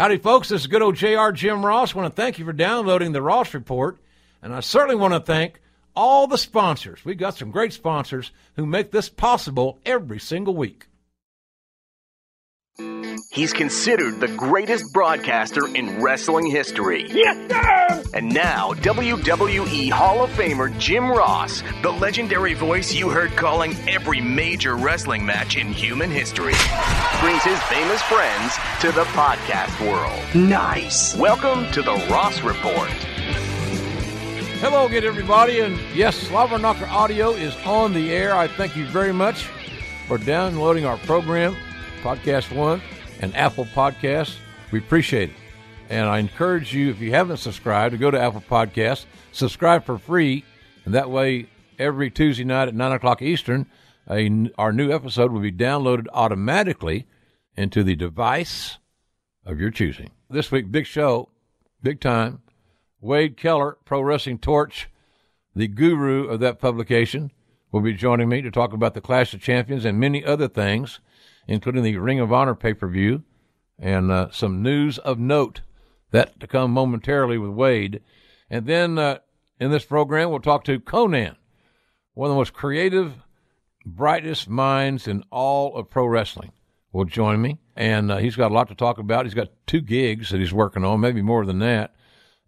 Howdy, folks. This is good old JR Jim Ross. I want to thank you for downloading the Ross Report. And I certainly want to thank all the sponsors. We've got some great sponsors who make this possible every single week. He's considered the greatest broadcaster in wrestling history. Yes, sir! And now, WWE Hall of Famer Jim Ross, the legendary voice you heard calling every major wrestling match in human history, brings his famous friends to the podcast world. Nice. Welcome to the Ross Report. Hello again, everybody. And yes, Slobber Knocker Audio is on the air. I thank you very much for downloading our program, Podcast One and Apple Podcasts. We appreciate it. And I encourage you, if you haven't subscribed, to go to Apple Podcasts, subscribe for free, and that way every Tuesday night at 9 o'clock Eastern, a, our new episode will be downloaded automatically into the device of your choosing. This week, big show, big time. Wade Keller, Pro Wrestling Torch, the guru of that publication, will be joining me to talk about the Clash of Champions and many other things including the Ring of Honor pay per view and uh, some news of note. That to come momentarily with Wade. And then uh, in this program, we'll talk to Konnan, one of the most creative, brightest minds in all of pro wrestling. Will join me, and uh, he's got a lot to talk about. He's got two gigs that he's working on, maybe more than that.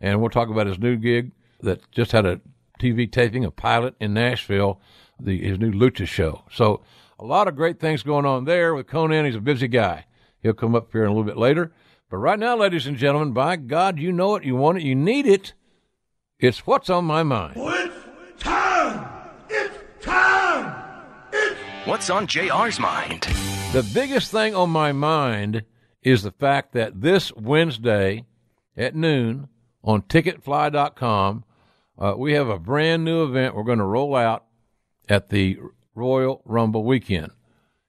And we'll talk about his new gig that just had a TV taping, a pilot in Nashville, the, his new Lucha show. So a lot of great things going on there with Konnan. He's a busy guy. He'll come up here in a little bit later. But right now, ladies and gentlemen, by God, you know it, you want it, you need it. It's what's on my mind. It's time! It's time! It's What's on JR's mind? The biggest thing on my mind is the fact that this Wednesday at noon on ticketfly.com, uh, we have a brand new event we're going to roll out at the Royal Rumble weekend.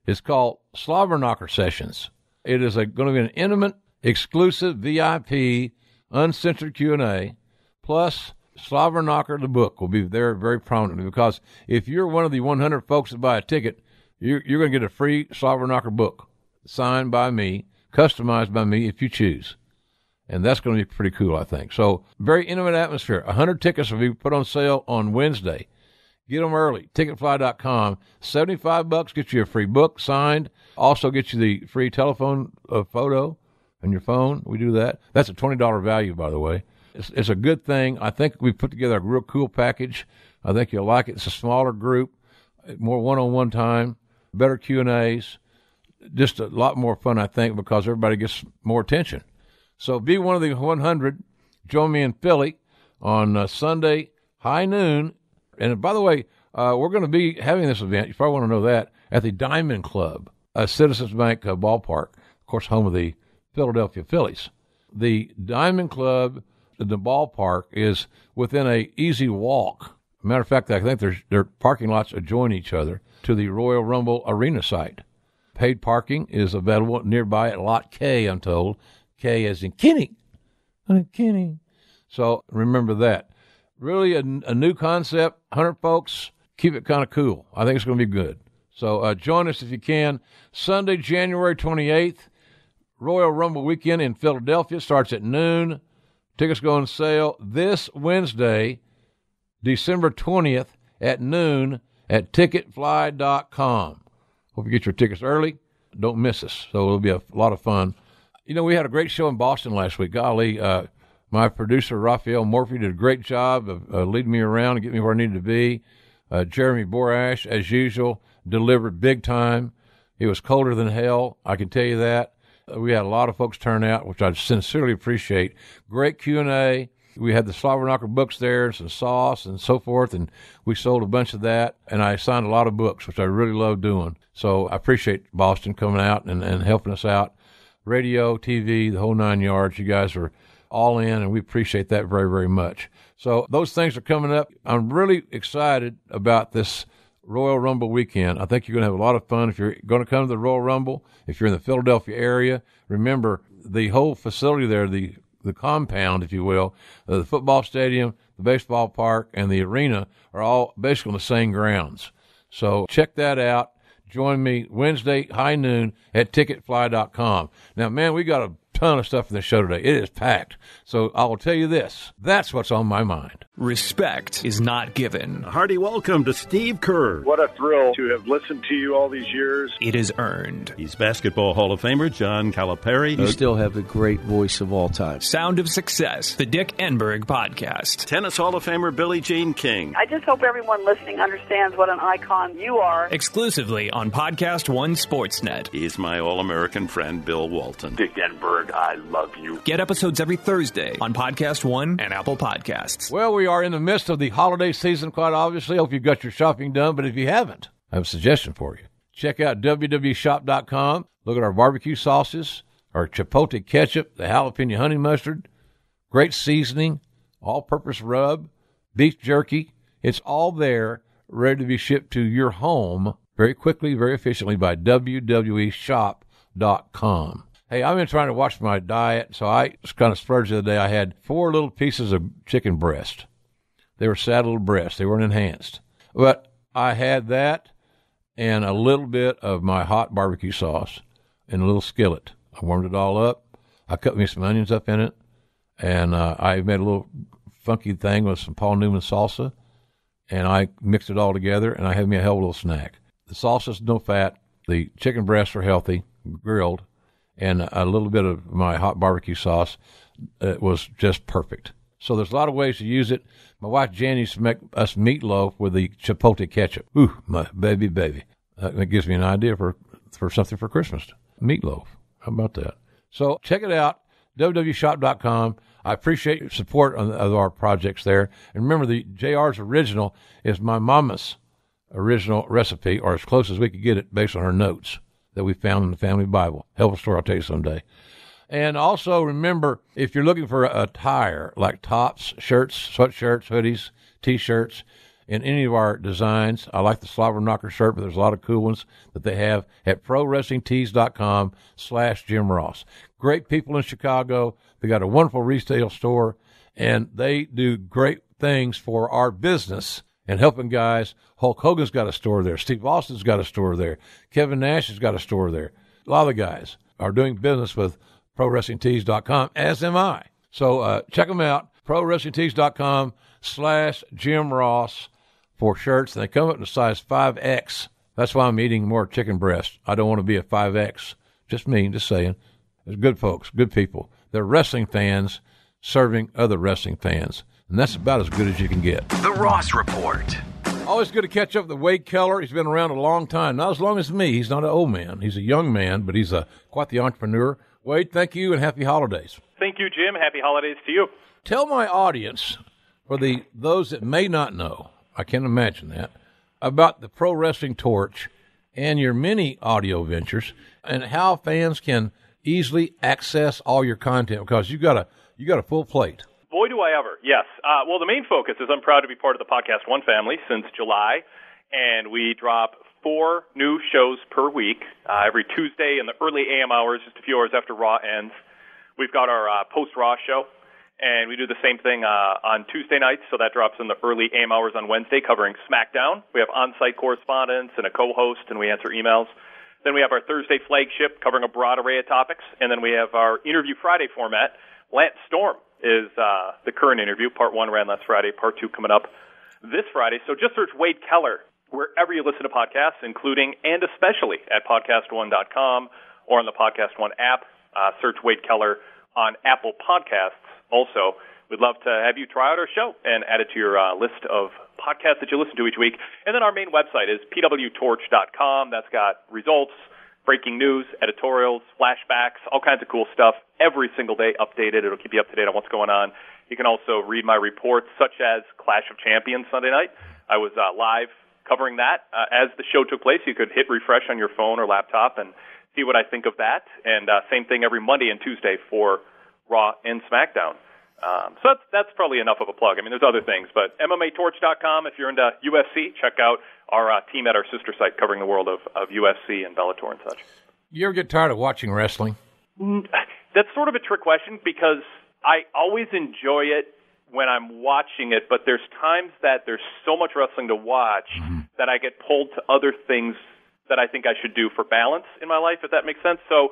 It's called Slobberknocker Sessions. It is going to be an intimate, exclusive VIP, uncensored Q&A, plus Slobberknocker the book will be there very prominently because if you're one of the 100 folks that buy a ticket, you're, you're going to get a free Slobberknocker book signed by me, customized by me if you choose. And that's going to be pretty cool, I think. So, very intimate atmosphere. 100 tickets will be put on sale on Wednesday. Get them early. Ticketfly.com. 75 bucks gets you a free book signed. Also gets you the free telephone uh, photo on your phone. We do that. That's a $20 value, by the way. It's, it's a good thing. I think we put together a real cool package. I think you'll like it. It's a smaller group, more one-on-one time, better Q&As, just a lot more fun, I think, because everybody gets more attention. So be one of the 100. Join me in Philly on uh, Sunday, high noon and by the way, uh, we're going to be having this event. You probably want to know that at the Diamond Club, a Citizens Bank uh, ballpark, of course, home of the Philadelphia Phillies. The Diamond Club, the ballpark, is within a easy walk. Matter of fact, I think there's their parking lots adjoin each other to the Royal Rumble Arena site. Paid parking is available nearby at Lot K. I'm told K as in Kenny, Kenny. So remember that really a, a new concept. 100 folks, keep it kind of cool. I think it's going to be good. So uh, join us if you can. Sunday, January 28th, Royal Rumble weekend in Philadelphia starts at noon. Tickets go on sale this Wednesday, December 20th at noon at ticketfly.com. Hope you get your tickets early. Don't miss us. So it'll be a lot of fun. You know, we had a great show in Boston last week. Golly, uh, my producer, Raphael Morphy, did a great job of uh, leading me around and getting me where I needed to be. Uh, Jeremy Borash, as usual, delivered big time. It was colder than hell, I can tell you that. Uh, we had a lot of folks turn out, which I sincerely appreciate. Great Q&A. We had the Slobber Knocker books there, some sauce and so forth, and we sold a bunch of that. And I signed a lot of books, which I really love doing. So I appreciate Boston coming out and, and helping us out. Radio, TV, the whole nine yards. You guys are all in, and we appreciate that very, very much. So those things are coming up. I'm really excited about this Royal Rumble weekend. I think you're going to have a lot of fun if you're going to come to the Royal Rumble. If you're in the Philadelphia area, remember the whole facility there, the the compound, if you will, uh, the football stadium, the baseball park, and the arena are all basically on the same grounds. So check that out. Join me Wednesday, high noon at ticketfly.com. Now, man, we got a ton of stuff in the show today. It is packed. So I will tell you this that's what's on my mind. Respect is not given, A hearty welcome to Steve Kerr. What a thrill to have listened to you all these years. it is earned. He's Basketball Hall of Famer John Calipari. You still have the great voice of all time. Sound of Success, the Dick Enberg Podcast. Tennis Hall of Famer Billie Jean King. I just hope everyone listening understands what an icon you are. Exclusively on Podcast One Sportsnet. He's my all American friend Bill Walton. Dick Enberg, I love you. Get episodes every Thursday on Podcast One and Apple Podcasts. Well, we are in the midst of the holiday season, quite obviously. Hope you've got your shopping done, but if you haven't, I have a suggestion for you. Check out www.shop.com. Look at our barbecue sauces, our chipotle ketchup, the jalapeno honey mustard, great seasoning, all purpose rub, beef jerky. It's all there, ready to be shipped to your home very quickly, very efficiently by www.shop.com. Hey, I've been trying to watch my diet, so I kind of splurged the other day. I had four little pieces of chicken breast. They were sad little breasts. They weren't enhanced. But I had that and a little bit of my hot barbecue sauce in a little skillet. I warmed it all up. I cut me some onions up in it, and uh, I made a little funky thing with some Paul Newman salsa, and I mixed it all together, and I had me a hell of a little snack. The salsa's no fat. The chicken breasts are healthy, grilled, and a little bit of my hot barbecue sauce uh, was just perfect. So there's a lot of ways to use it. My wife Jan used to make us meatloaf with the chipotle ketchup. Ooh, my baby, baby. That gives me an idea for for something for Christmas. Meatloaf. How about that? So check it out, www.shop.com. I appreciate your support on, of our projects there. And remember, the JR's original is my mama's original recipe, or as close as we could get it based on her notes that we found in the family Bible. Helpful story, I'll tell you someday. And also remember, if you're looking for attire like tops, shirts, sweatshirts, hoodies, t-shirts, in any of our designs, I like the Slobber Knocker shirt, but there's a lot of cool ones that they have at ProWrestlingTees.com slash Jim Ross. Great people in Chicago. They got a wonderful retail store, and they do great things for our business and helping guys. Hulk Hogan's got a store there. Steve Austin's got a store there. Kevin Nash has got a store there. A lot of the guys are doing business with ProWrestlingTees.com, as am I. So uh, check them out, ProWrestlingTees.com slash Jim Ross for shirts. They come up in a size 5X. That's why I'm eating more chicken breast. I don't want to be a 5X. Just me, just saying. They're good folks, good people. They're wrestling fans serving other wrestling fans. And that's about as good as you can get. The Ross Report. Always good to catch up with Wade Keller. He's been around a long time, not as long as me. He's not an old man. He's a young man, but he's a quite the entrepreneur. Wade, thank you and happy holidays. Thank you, Jim. Happy holidays to you. Tell my audience, for the those that may not know, I can't imagine that, about the Pro Wrestling Torch and your many audio ventures and how fans can easily access all your content because you got a you got a full plate. Boy, do I ever. Yes. Uh, well, the main focus is I'm proud to be part of the Podcast One family since July, and we drop four new shows per week uh, every Tuesday in the early AM hours, just a few hours after Raw ends. We've got our uh, post Raw show, and we do the same thing uh, on Tuesday nights, so that drops in the early AM hours on Wednesday, covering SmackDown. We have on site correspondence and a co host, and we answer emails. Then we have our Thursday flagship covering a broad array of topics, and then we have our Interview Friday format. Lance Storm is uh, the current interview. Part one ran last Friday, part two coming up this Friday. So just search Wade Keller wherever you listen to podcasts, including and especially at podcastone.com or on the Podcast One app. Uh, search Wade Keller on Apple Podcasts. Also, we'd love to have you try out our show and add it to your uh, list of podcasts that you listen to each week. And then our main website is pwtorch.com. That's got results, breaking news, editorials, flashbacks, all kinds of cool stuff every single day updated. It'll keep you up to date on what's going on. You can also read my reports, such as Clash of Champions Sunday night. I was uh, live covering that uh, as the show took place. You could hit refresh on your phone or laptop and see what I think of that. And uh, same thing every Monday and Tuesday for Raw and SmackDown. Um, so that's that's probably enough of a plug. I mean, there's other things, but MMATorch.com. If you're into UFC, check out our uh, team at our sister site covering the world of, of UFC and Bellator and such. You ever get tired of watching wrestling? That's sort of a trick question because I always enjoy it when I'm watching it, but there's times that there's so much wrestling to watch that I get pulled to other things that I think I should do for balance in my life, if that makes sense. So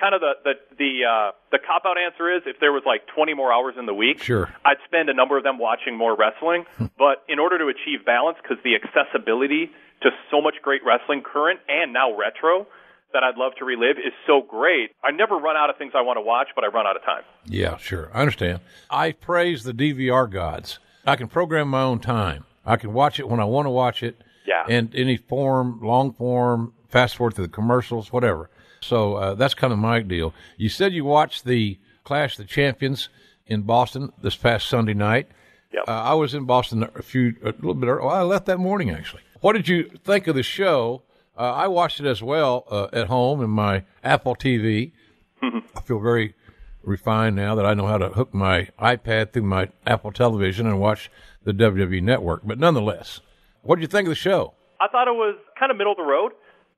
kind of the the the uh, the cop out answer is if there was like 20 more hours in the week, Sure. I'd spend a number of them watching more wrestling. but in order to achieve balance, because the accessibility to so much great wrestling, current and now retro, that I'd love to relive is so great. I never run out of things I want to watch, but I run out of time. Yeah, sure. I understand. I praise the DVR gods. I can program my own time. I can watch it when I want to watch it. Yeah. And any form, long form, fast forward to the commercials, whatever. So uh, that's kind of my deal. You said you watched the Clash of the Champions in Boston this past Sunday night. Yep. Uh, I was in Boston a few, a little bit early. Well, I left that morning actually. What did you think of the show? Uh, I watched it as well uh, at home in my Apple TV. I feel very refined now that I know how to hook my iPad through my Apple television and watch the WWE network. But nonetheless, what did you think of the show? I thought it was kind of middle of the road.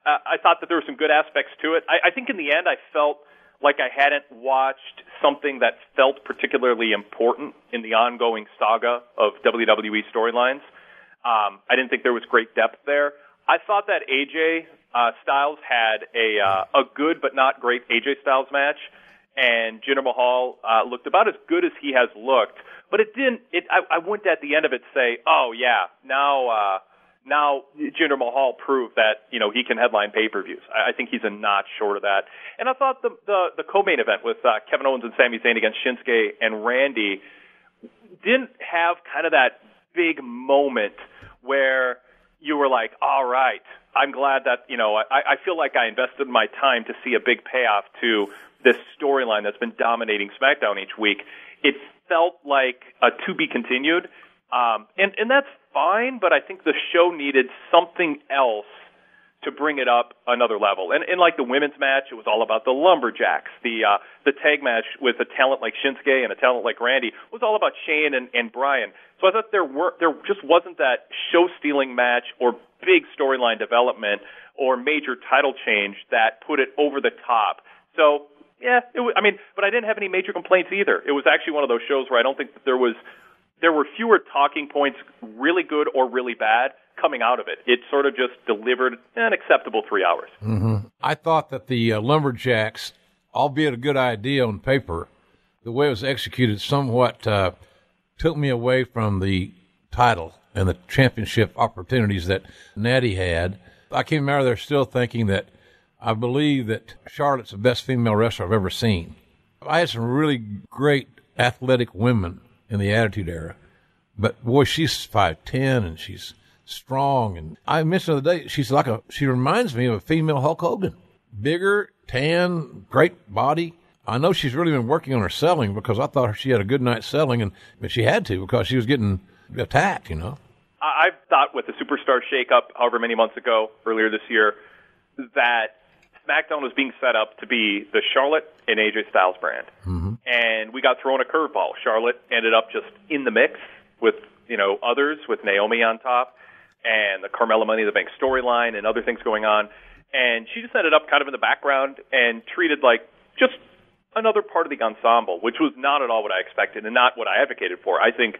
Uh, I thought that there were some good aspects to it. I, I think in the end, I felt like I hadn't watched something that felt particularly important in the ongoing saga of WWE storylines. Um, I didn't think there was great depth there. I thought that AJ uh, Styles had a uh, a good but not great AJ Styles match, and Jinder Mahal uh, looked about as good as he has looked. But it didn't. It I, I wouldn't at the end of it say, "Oh yeah, now uh, now Jinder Mahal proved that you know he can headline pay-per-views." I, I think he's a notch short of that. And I thought the the, the co-main event with uh, Kevin Owens and Sami Zayn against Shinsuke and Randy didn't have kind of that big moment where you were like, all right, I'm glad that, you know, I, I feel like I invested my time to see a big payoff to this storyline that's been dominating SmackDown each week. It felt like a to be continued. Um, and, and that's fine, but I think the show needed something else to bring it up another level. And, and like the women's match, it was all about the lumberjacks. The uh, the tag match with a talent like Shinsuke and a talent like Randy was all about Shane and, and Brian. So I thought there were there just wasn't that show stealing match or big storyline development or major title change that put it over the top. So yeah, it was, I mean, but I didn't have any major complaints either. It was actually one of those shows where I don't think that there was there were fewer talking points, really good or really bad, coming out of it. It sort of just delivered an acceptable three hours. Mm-hmm. I thought that the uh, Lumberjacks, albeit a good idea on paper, the way it was executed somewhat uh, took me away from the title and the championship opportunities that Natty had. I came out of there still thinking that I believe that Charlotte's the best female wrestler I've ever seen. I had some really great athletic women in the Attitude Era, but boy, she's five ten and she's strong. And I mentioned the other day, she's like a she reminds me of a female Hulk Hogan, bigger, tan, great body. I know she's really been working on her selling because I thought she had a good night selling, and but she had to because she was getting attacked. You know. I thought with the superstar shakeup, however many months ago, earlier this year, that SmackDown was being set up to be the Charlotte and AJ Styles brand, mm-hmm. and we got thrown a curveball. Charlotte ended up just in the mix with you know others, with Naomi on top, and the Carmella Money in the Bank storyline, and other things going on, and she just ended up kind of in the background and treated like just another part of the ensemble, which was not at all what I expected and not what I advocated for. I think,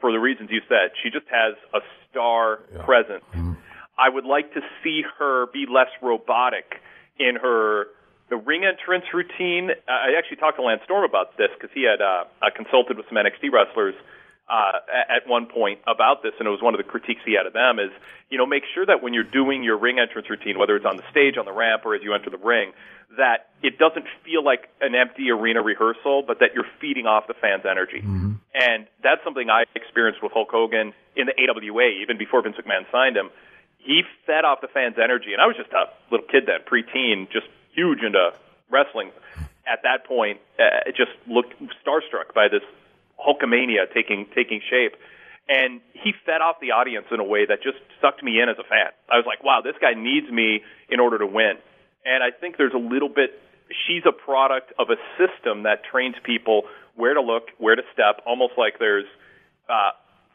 for the reasons you said, she just has a star Yeah. presence. Mm-hmm. I would like to see her be less robotic in her the ring entrance routine. I actually talked to Lance Storm about this because he had uh, uh, consulted with some NXT wrestlers uh, at at one point about this, and it was one of the critiques he had of them is, you know, make sure that when you're doing your ring entrance routine, whether it's on the stage, on the ramp, or as you enter the ring, that it doesn't feel like an empty arena rehearsal, but that you're feeding off the fans' energy. And that's something I experienced with Hulk Hogan in the AWA, even before Vince McMahon signed him. He fed off the fans' energy, and I was just a little kid then, preteen, just huge into wrestling. At that point, uh, just looked starstruck by this Hulkamania taking taking shape, and he fed off the audience in a way that just sucked me in as a fan. I was like, wow, this guy needs me in order to win. And I think there's a little bit. She's a product of a system that trains people where to look, where to step, almost like there's uh,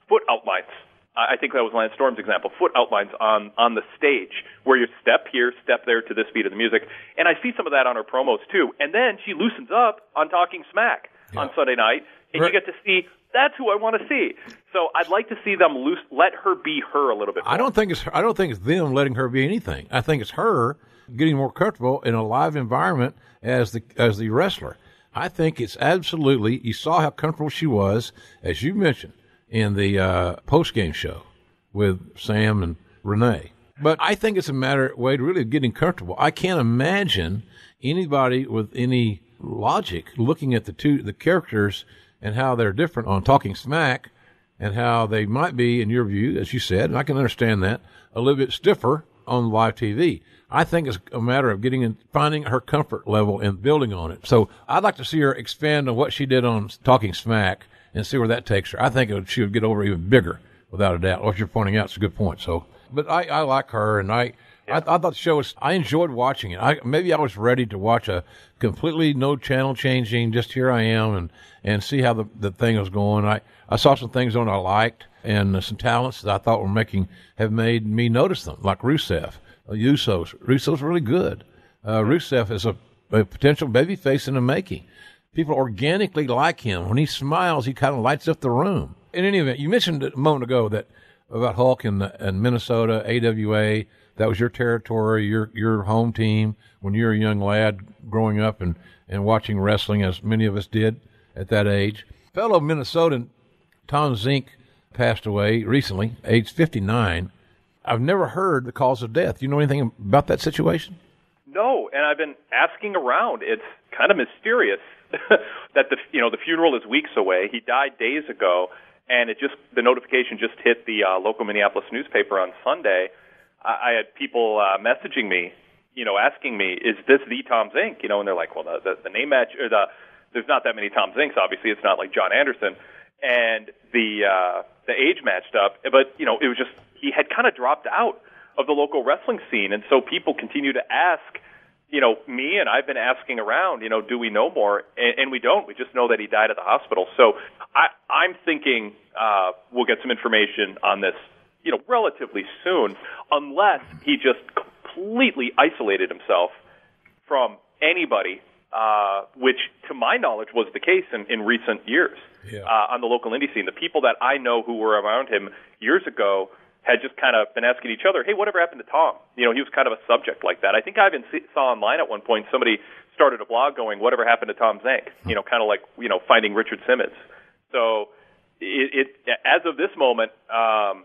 foot outlines. I think that was Lance Storm's example. Foot outlines on on the stage where you step here, step there to the speed of the music. And I see some of that on her promos too. And then she loosens up on Talking Smack on Sunday night, and Right. you get to see that's who I want to see. So I'd like to see them loose, let her be her a little bit. More. I don't think it's I don't think it's them letting her be anything. I think it's her getting more comfortable in a live environment as the as the wrestler. I think it's absolutely. You saw how comfortable she was, as you mentioned in the uh, post game show with Sam and Renee. But I think it's a matter, Wade, really getting comfortable. I can't imagine anybody with any logic looking at the two the characters and how they're different on Talking Smack and how they might be, in your view, as you said, and I can understand that, a little bit stiffer on live TV. I think it's a matter of getting in, finding her comfort level and building on it. So I'd like to see her expand on what she did on Talking Smack and see where that takes her. I think would, she would get over even bigger, without a doubt. What you're pointing out is a good point. So, but I, I like her, and I, I, I thought the show was. I enjoyed watching it. I maybe I was ready to watch a completely no channel changing. Just here I am, and and see how the the thing was going. I I saw some things on I liked, and some talents that I thought were making have made me notice them, like Rusev. Usos. Rusev's really good. Uh, Rusev is a, a potential babyface in the making. People organically like him. When he smiles, he kind of lights up the room. In any event, you mentioned a moment ago that about Hulk and, and Minnesota, AWA. That was your territory, your your home team when you were a young lad growing up and, and watching wrestling, as many of us did at that age. Fellow Minnesotan Tom Zenk passed away recently, age 59. I've never heard the cause of death. Do you know anything about that situation? No, and I've been asking around. It's kind of mysterious that the you know the funeral is weeks away. He died days ago, and it just the notification just hit the uh, local Minneapolis newspaper on Sunday. I, I had people uh, messaging me, you know, asking me, "Is this the Tom Zenk?" You know, and they're like, "Well, the the, the name match or the there's not that many Tom Zenks. Obviously, it's not like John Anderson." And the uh, the age matched up, but you know, it was just he had kind of dropped out of the local wrestling scene, and so people continue to ask, you know, me and I've been asking around, you know, do we know more? And, and we don't. We just know that he died at the hospital. So I, I'm thinking uh, we'll get some information on this, you know, relatively soon, unless he just completely isolated himself from anybody uh, which, to my knowledge, was the case in, in recent years yeah. uh, on the local indie scene. The people that I know who were around him years ago had just kind of been asking each other, "Hey, whatever happened to Tom?" You know, he was kind of a subject like that. I think I even see, saw online at one point somebody started a blog going, "Whatever happened to Tom Zenk?" You know, kind of like you know finding Richard Simmons. So it, it as of this moment, um,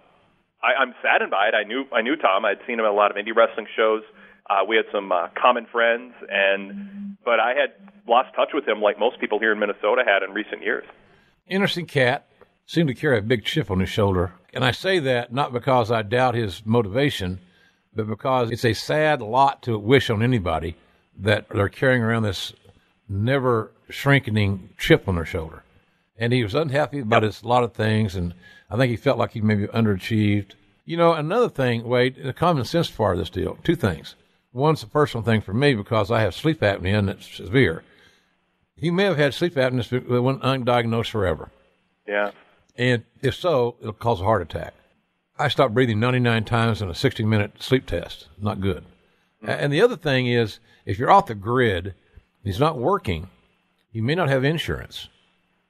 I, I'm saddened by it. I knew I knew Tom. I'd seen him at a lot of indie wrestling shows. Uh, we had some uh, common friends, and but I had lost touch with him like most people here in Minnesota had in recent years. Interesting cat. Seemed to carry a big chip on his shoulder. And I say that not because I doubt his motivation, but because it's a sad lot to wish on anybody that they're carrying around this never shrinking chip on their shoulder. And he was unhappy about his, a lot of things, and I think he felt like he maybe underachieved. You know, another thing, Wade, the common sense part of this deal, two things. One's a personal thing for me because I have sleep apnea and it's severe. He may have had sleep apnea that went undiagnosed forever. Yeah. And if so, it'll cause a heart attack. I stopped breathing 99 times in a 60 minute sleep test. Not good. And the other thing is, if you're off the grid, he's not working, he may not have insurance.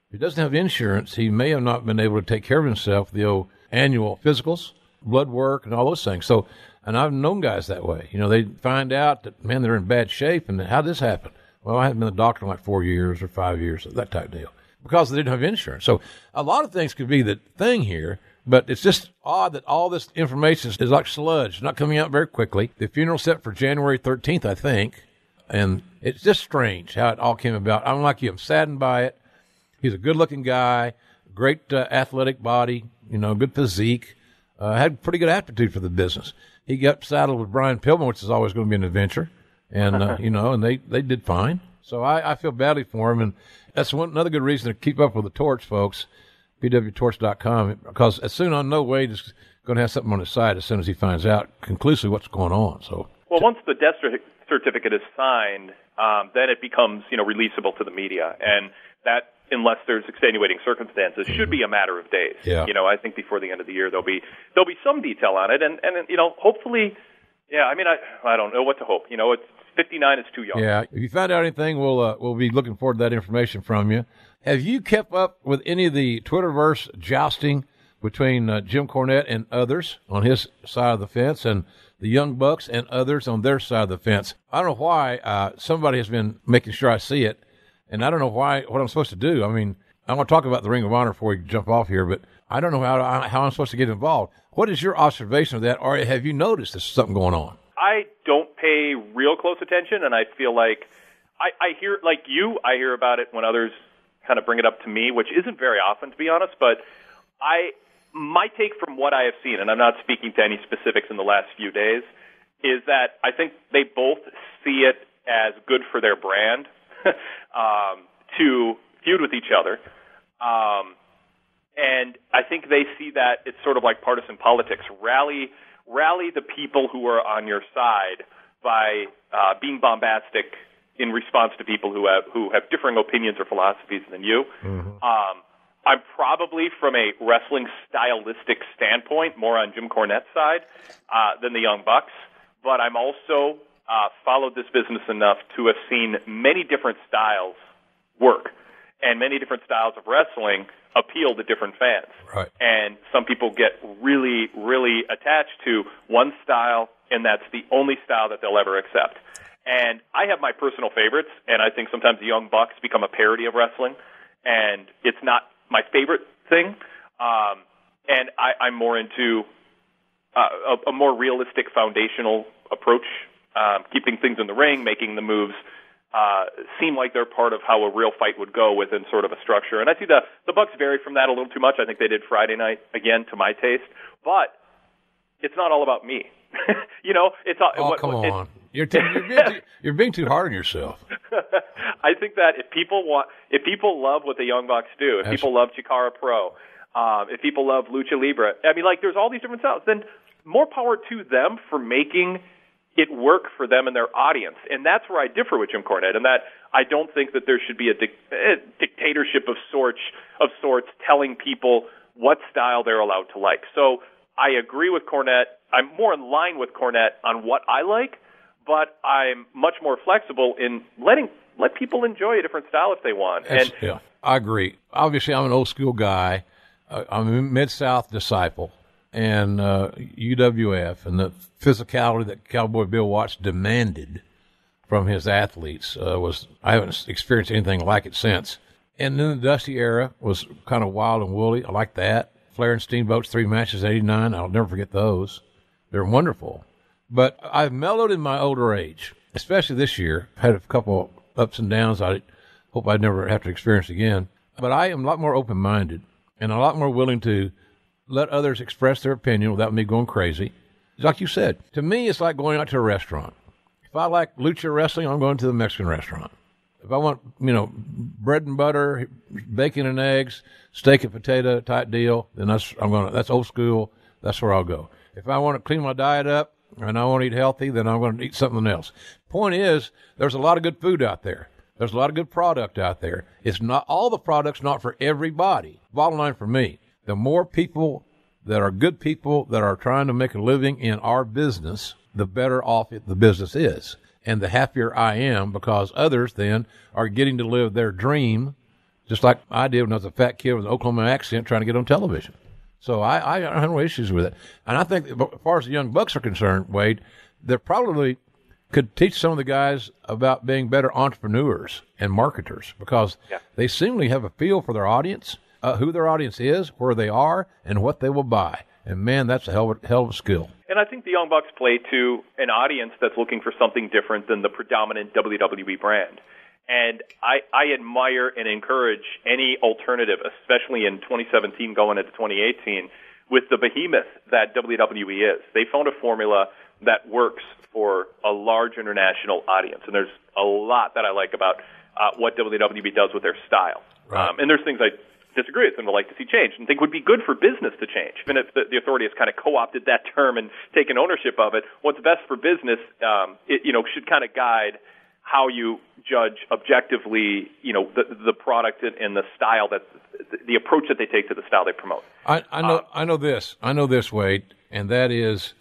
If he doesn't have insurance, he may have not been able to take care of himself, the old annual physicals, blood work, and all those things. So, and I've known guys that way. You know, they find out that, man, they're in bad shape, and how this happen? Well, I haven't been a doctor in like four years or five years, that type of deal because they didn't have insurance. So a lot of things could be the thing here, but it's just odd that all this information is like sludge, not coming out very quickly. The funeral set for January 13th, I think, and it's just strange how it all came about. I'm like you, I'm saddened by it. He's a good-looking guy, great uh, athletic body, you know, good physique, uh, had pretty good aptitude for the business. He got saddled with Brian Pillman, which is always going to be an adventure, and uh, you know, and they they did fine. So I, I feel badly for him, and that's one another good reason to keep up with the torch, folks. PWTorch.com, because as soon as no Wade is going to have something on his side as soon as he finds out conclusively what's going on. So, well, once the death certificate is signed, um, then it becomes you know releasable to the media, and that unless there's extenuating circumstances should be a matter of days. Yeah. You know, I think before the end of the year there'll be there'll be some detail on it, and and you know hopefully. Yeah, I mean, I I don't know what to hope. You know, it's 59 is too young. Yeah. If you find out anything, we'll uh, we'll be looking forward to that information from you. Have you kept up with any of the Twitterverse jousting between uh, Jim Cornette and others on his side of the fence and the Young Bucks and others on their side of the fence. I don't know why uh, somebody has been making sure I see it, and I don't know why what I'm supposed to do. I mean, I want to talk about the Ring of Honor before we jump off here, but I don't know how how I'm supposed to get involved. What is your observation of that, or have you noticed there's something going on? I don't pay real close attention, and I feel like I, I hear like you. I hear about it when others kind of bring it up to me, which isn't very often, to be honest. But I, my take from what I have seen, and I'm not speaking to any specifics in the last few days, is that I think they both see it as good for their brand um, to feud with each other. Um, and I think they see that it's sort of like partisan politics. Rally, rally the people who are on your side by uh, being bombastic in response to people who have who have differing opinions or philosophies than you. Mm-hmm. Um, I'm probably from a wrestling stylistic standpoint more on Jim Cornette's side uh, than the Young Bucks, but I'm also uh, followed this business enough to have seen many different styles work and many different styles of wrestling appeal to different fans. Right. And some people get really, really attached to one style, and that's the only style that they'll ever accept. And I have my personal favorites, and I think sometimes the Young Bucks become a parody of wrestling, and it's not my favorite thing. Um, and I, I'm more into uh, a, a more realistic, foundational approach, um, keeping things in the ring, making the moves uh, seem like they're part of how a real fight would go within sort of a structure. And I see the the Bucks vary from that a little too much. I think they did Friday night again to my taste, but it's not all about me. you know, it's all. Oh, what, come what, on. You're, t- you're, being too, you're being too hard on yourself. I think that if people want, if people love what the Young Bucks do, if That's- people love Chikara Pro, um, if people love Lucha Libre, I mean, like, there's all these different styles. Then more power to them for making it work for them and their audience. And that's where I differ with Jim Cornette, and that I don't think that there should be a, dic- a dictatorship of sorts of sorts telling people what style they're allowed to like. So I agree with Cornette. I'm more in line with Cornette on what I like, but I'm much more flexible in letting let people enjoy a different style if they want. That's- and yeah, I agree. Obviously, I'm an old school guy. Uh, I'm a Mid South disciple, and uh, UWF and the physicality that Cowboy Bill Watts demanded from his athletes uh, was I haven't experienced anything like it since. And then the Dusty era was kind of wild and woolly. I like that. Flair and Steamboat's three matches, '89. I'll never forget those. They're wonderful. But I've mellowed in my older age, especially this year. Had a couple ups and downs. I hope I never have to experience again. But I am a lot more open minded and a lot more willing to let others express their opinion without me going crazy. Like you said, to me, it's like going out to a restaurant. If I like lucha wrestling, I'm going to the Mexican restaurant. If I want, you know, bread and butter, bacon and eggs, steak and potato type deal, then that's I'm going. to That's old school. That's where I'll go. If I want to clean my diet up and I want to eat healthy, then I'm going to eat something else. Point is, there's a lot of good food out there. There's a lot of good product out there. It's not all the products not for everybody. Bottom line for me, the more people that are good people that are trying to make a living in our business, the better off it, the business is. And the happier I am because others then are getting to live their dream, just like I did when I was a fat kid with an Oklahoma accent trying to get on television. So I, I don't have no issues with it. And I think as far as the young bucks are concerned, Wade, they're probably could teach some of the guys about being better entrepreneurs and marketers because they seemingly have a feel for their audience, uh, who their audience is, where they are, and what they will buy. And man, that's a hell of a, hell of a skill. And I think the Young Bucks play to an audience that's looking for something different than the predominant WWE brand. And I, I admire and encourage any alternative, especially in 2017 going into 2018, with the behemoth that WWE is. They found a formula that works for a large international audience. And there's a lot that I like about uh, what WWE does with their style. Right. Um, and there's things I disagree with and would like to see change and think would be good for business to change. Even if the, the authority has kind of co-opted that term and taken ownership of it, what's best for business, um, it, you know, should kind of guide how you judge objectively, you know, the, the product and, the style that, the approach that they take to the style they promote. I, I know I know this. I know this, Wade, and that is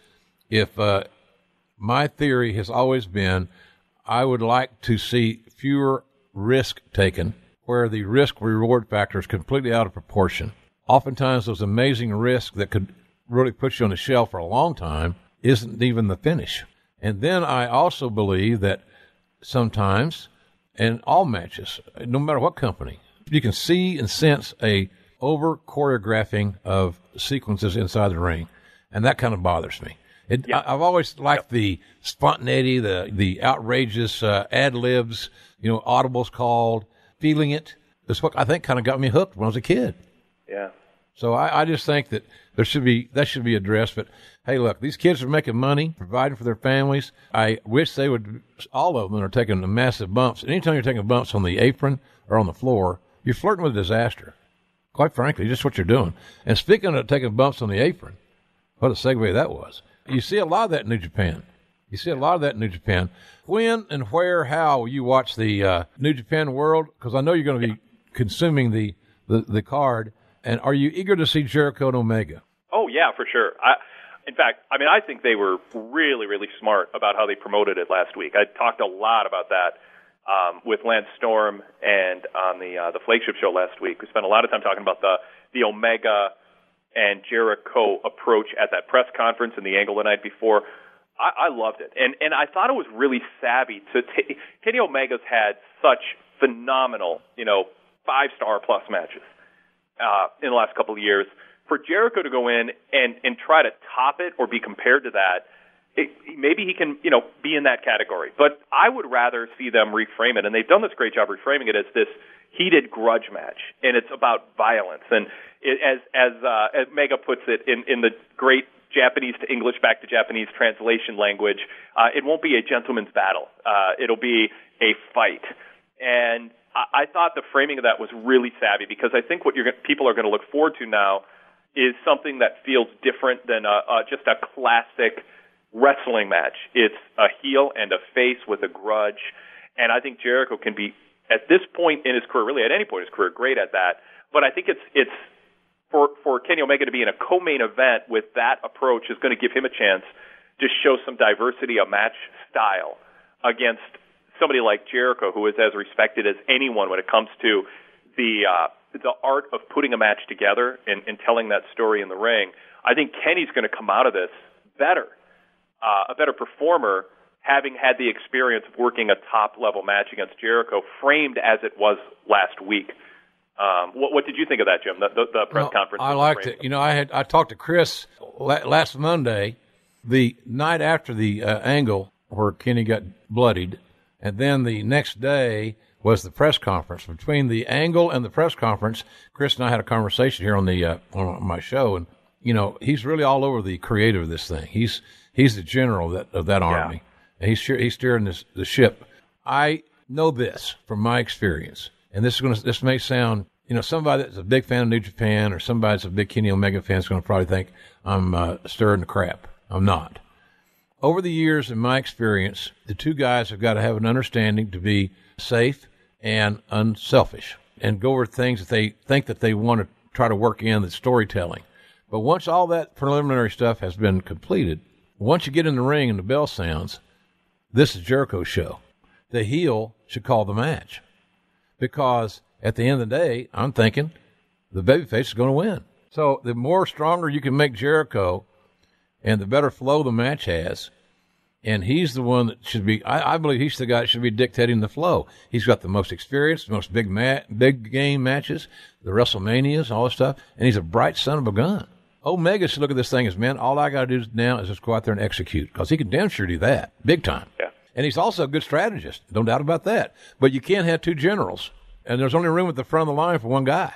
if uh, my theory has always been I would like to see fewer risk taken where the risk reward factor is completely out of proportion. Oftentimes those amazing risks that could really put you on the shelf for a long time isn't even the finish. And then I also believe that sometimes, in all matches, no matter what company, you can see and sense a over choreographing of sequences inside the ring, and that kind of bothers me. It, I, have always liked the spontaneity, the the outrageous uh, ad libs, you know, audibles called, feeling it. That's what I think kind of got me hooked when I was a kid. Yeah. So I, I just think that there should be that should be addressed. But hey, look, these kids are making money, providing for their families. I wish they would. All of them are taking the massive bumps. Anytime you're taking bumps on the apron or on the floor, you're flirting with disaster. Quite frankly, just what you're doing. And speaking of taking bumps on the apron, what a segue that was. You see a lot of that in New Japan. You see a lot of that in New Japan. When and where, how will you watch the uh, New Japan World? Because I know you're going to be consuming the, the, the card. And are you eager to see Jericho and Omega? Oh yeah, for sure. I, in fact, I mean, I think they were really, really smart about how they promoted it last week. I talked a lot about that um, with Lance Storm and on the uh, the flagship show last week. We spent a lot of time talking about the the Omega and Jericho approach at that press conference and the angle the night before. I, I loved it, and and I thought it was really savvy to take. Kenny Omega's had such phenomenal, you know, five star plus matches uh, in the last couple of years. For Jericho to go in and and try to top it or be compared to that it, maybe he can, you know, be in that category. But I would rather see them reframe it, and they've done this great job reframing it as this heated grudge match, and it's about violence. And it, as as uh, as Omega puts it in in the great Japanese to English back to Japanese translation language, uh, it won't be a gentleman's battle. Uh, it'll be a fight. And I, I thought the framing of that was really savvy because I think what you're people are going to look forward to now is something that feels different than a, uh, just a classic wrestling match. It's a heel and a face with a grudge. And I think Jericho can be, at this point in his career, really at any point in his career, great at that. But I think it's, it's, for, for Kenny Omega to be in a co-main event with that approach is going to give him a chance to show some diversity of match style against somebody like Jericho, who is as respected as anyone when it comes to the uh, the art of putting a match together and, and telling that story in the ring. I think Kenny's going to come out of this better uh, a better performer having had the experience of working a top level match against Jericho, framed as it was last week. Um, what, what, did you think of that, Jim? The, the, the press well, conference. I liked it. You know, I had I talked to Chris last Monday, the night after the uh, angle where Kenny got bloodied, and then the next day was the press conference. Between the angle and the press conference, Chris and I had a conversation here on the uh, on my show, and you know, he's really all over the creator of this thing. He's He's the general of that, of that army. Yeah. And he's, he's steering this, the ship. I know this from my experience, and this is going to, this may sound, you know, somebody that's a big fan of New Japan or somebody that's a big Kenny Omega fan is going to probably think I'm uh, stirring the crap. I'm not. Over the years, in my experience, the two guys have got to have an understanding to be safe and unselfish and go over things that they think that they want to try to work in the storytelling. But once all that preliminary stuff has been completed, once you get in the ring and the bell sounds, this is Jericho's show. The heel should call the match because at the end of the day, I'm thinking the babyface is going to win. So the more stronger you can make Jericho, and the better flow the match has, and he's the one that should be. I, I believe he's the guy that should be dictating the flow. He's got the most experience, the most big ma- big game matches, the WrestleManias, all this stuff, and he's a bright son of a gun. Omega should look at this thing as, man, all I got to do now is just go out there and execute because he can damn sure do that big time. And he's also a good strategist, no doubt about that. But you can't have two generals, and there's only room at the front of the line for one guy.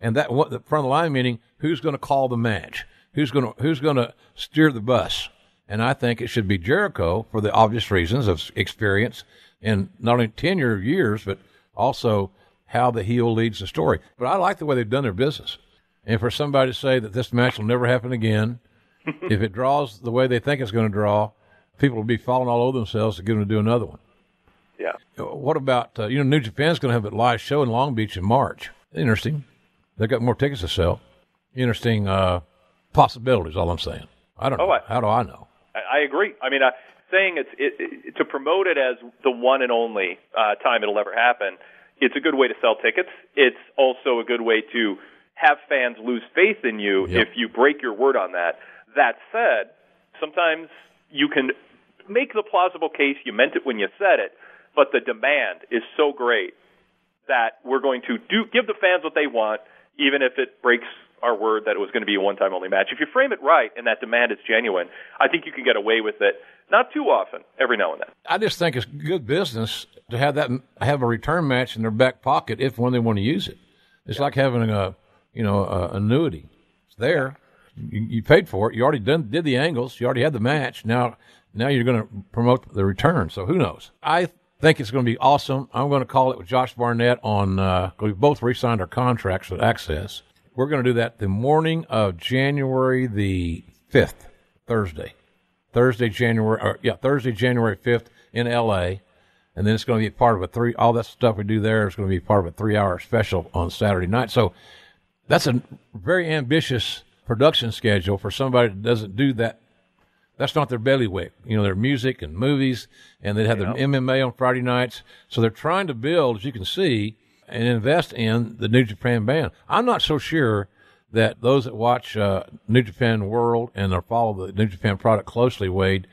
And that what the front of the line meaning who's going to call the match, who's going to who's going to steer the bus. And I think it should be Jericho for the obvious reasons of experience and not only tenure of years, but also how the heel leads the story. But I like the way they've done their business. And for somebody to say that this match will never happen again, if it draws the way they think it's going to draw, people will be falling all over themselves to get them to do another one. Yeah. What about, uh, you know, New Japan's going to have a live show in Long Beach in March. Interesting. They've got more tickets to sell. Interesting uh, possibilities, all I'm saying. I don't oh, know. I, How do I know? I, I agree. I mean, uh, saying it's it, it, to promote it as the one and only uh, time it'll ever happen, it's a good way to sell tickets. It's also a good way to have fans lose faith in you yep. if you break your word on that. That said, Sometimes you can make the plausible case you meant it when you said it, but the demand is so great that we're going to do give the fans what they want, even if it breaks our word that it was going to be a one-time only match. If you frame it right and that demand is genuine, I think you can get away with it. Not too often, every now and then. I just think it's good business to have that have a return match in their back pocket if when they want to use it. It's yeah. like having a you know a annuity. It's there. You, you paid for it. You already done did the angles. You already had the match. Now now you're going to promote the return. So who knows? I think it's going to be awesome. I'm going to call it with Josh Barnett on. Uh, we both re-signed our contracts with Access. We're going to do that the morning of January the fifth, Thursday. Thursday, January, or, yeah, Thursday, January 5th in LA. And then it's going to be part of a three, all that stuff we do there is going to be part of a three hour special on Saturday night. So that's a very ambitious production schedule for somebody that doesn't do that. That's not their bailiwick. You know, their music and movies, and they have yeah. their MMA on Friday nights. So they're trying to build, as you can see, and invest in the New Japan band. I'm not so sure that those that watch uh, New Japan World and are follow the New Japan product closely, Wade,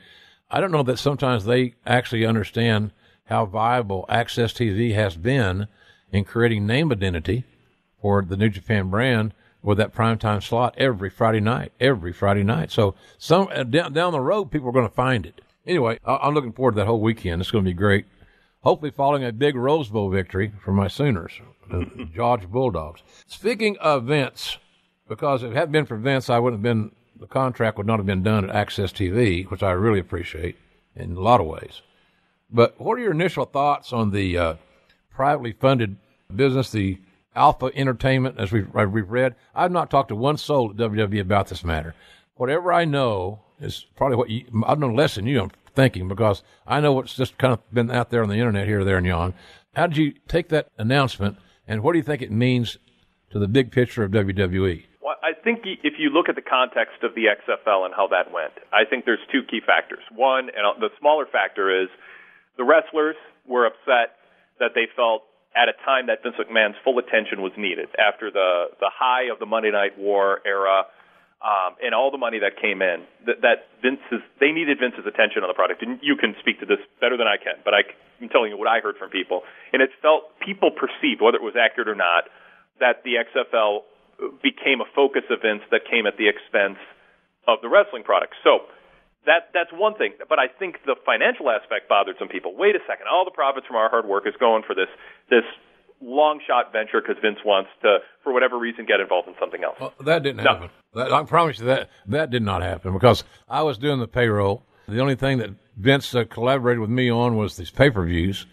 I don't know that sometimes they actually understand how viable Access TV has been in creating name identity for the New Japan brand with that primetime slot every Friday night, every Friday night. So some uh, down, down the road, people are going to find it. Anyway, I, am looking forward to that whole weekend. It's going to be great. Hopefully, following a big Rose Bowl victory for my Sooners, the Georgia Bulldogs. Speaking of Vince, because if it hadn't been for Vince, I wouldn't have been, the contract would not have been done at Access TV, which I really appreciate in a lot of ways. But what are your initial thoughts on the uh, privately funded business, the Alpha Entertainment, as we've, uh, we've read? I've not talked to one soul at WWE about this matter. Whatever I know is probably what you, I know less than you, I'm thinking, because I know what's just kind of been out there on the internet here, there, and yon. How did you take that announcement, and what do you think it means to the big picture of WWE? Well, I think if you look at the context of the XFL and how that went, I think there's two key factors. One, and uh, the smaller factor is the wrestlers were upset that they felt at a time that Vince McMahon's full attention was needed after the the high of the Monday Night War era um, and all the money that came in. That, that Vince's they needed Vince's attention on the product, and you can speak to this better than I can. But I, I'm telling you what I heard from people, and it felt people perceived whether it was accurate or not that the XFL became a focus events that came at the expense of the wrestling product. So that that's one thing. But I think the financial aspect bothered some people. Wait a second, all the profits from our hard work is going for this this long shot venture because Vince wants to, for whatever reason, get involved in something else. Well, that didn't no. happen. That, I promise you that that did not happen because I was doing the payroll. The only thing that Vince uh, collaborated with me on was these pay per views,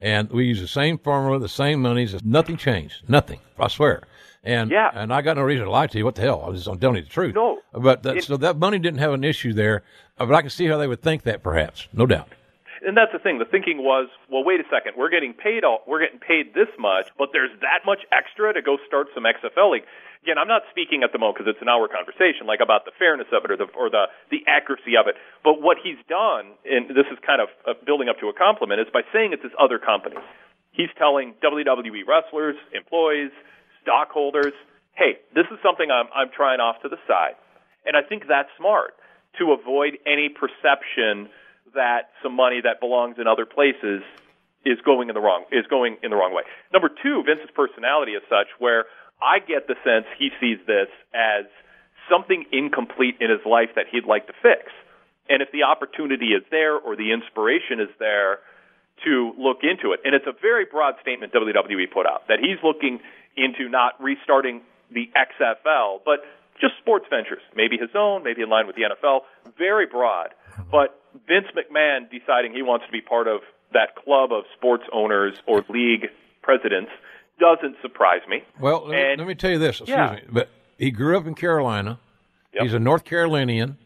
and we used the same formula, the same monies. Nothing changed. Nothing. I swear. And yeah. and I got no reason to lie to you. What the hell? I was just telling you the truth. No, but that, it, so that money didn't have an issue there. Uh, but I can see how they would think that, perhaps, no doubt. And that's the thing. The thinking was, well, wait a second. We're getting paid all. We're getting paid this much, but there's that much extra to go start some XFL league. Again, I'm not speaking at the moment because it's an hour conversation, like about the fairness of it or the or the the accuracy of it. But what he's done, and this is kind of uh, building up to a compliment, is by saying it's this other company. He's telling WWE wrestlers, employees, stockholders, hey, this is something I'm, I'm trying off to the side. And I think that's smart to avoid any perception that some money that belongs in other places is going in the wrong is going in the wrong way. Number two, Vince's personality is such where I get the sense he sees this as something incomplete in his life that he'd like to fix. And if the opportunity is there or the inspiration is there to look into it, and it's a very broad statement WWE put out that he's looking into not restarting the XFL, but just sports ventures, maybe his own, maybe in line with the NFL, very broad. But Vince McMahon deciding he wants to be part of that club of sports owners or league presidents doesn't surprise me. Well, let, and, me, let me tell you this, excuse yeah. me, but he grew up in Carolina. Yep. He's a North Carolinian.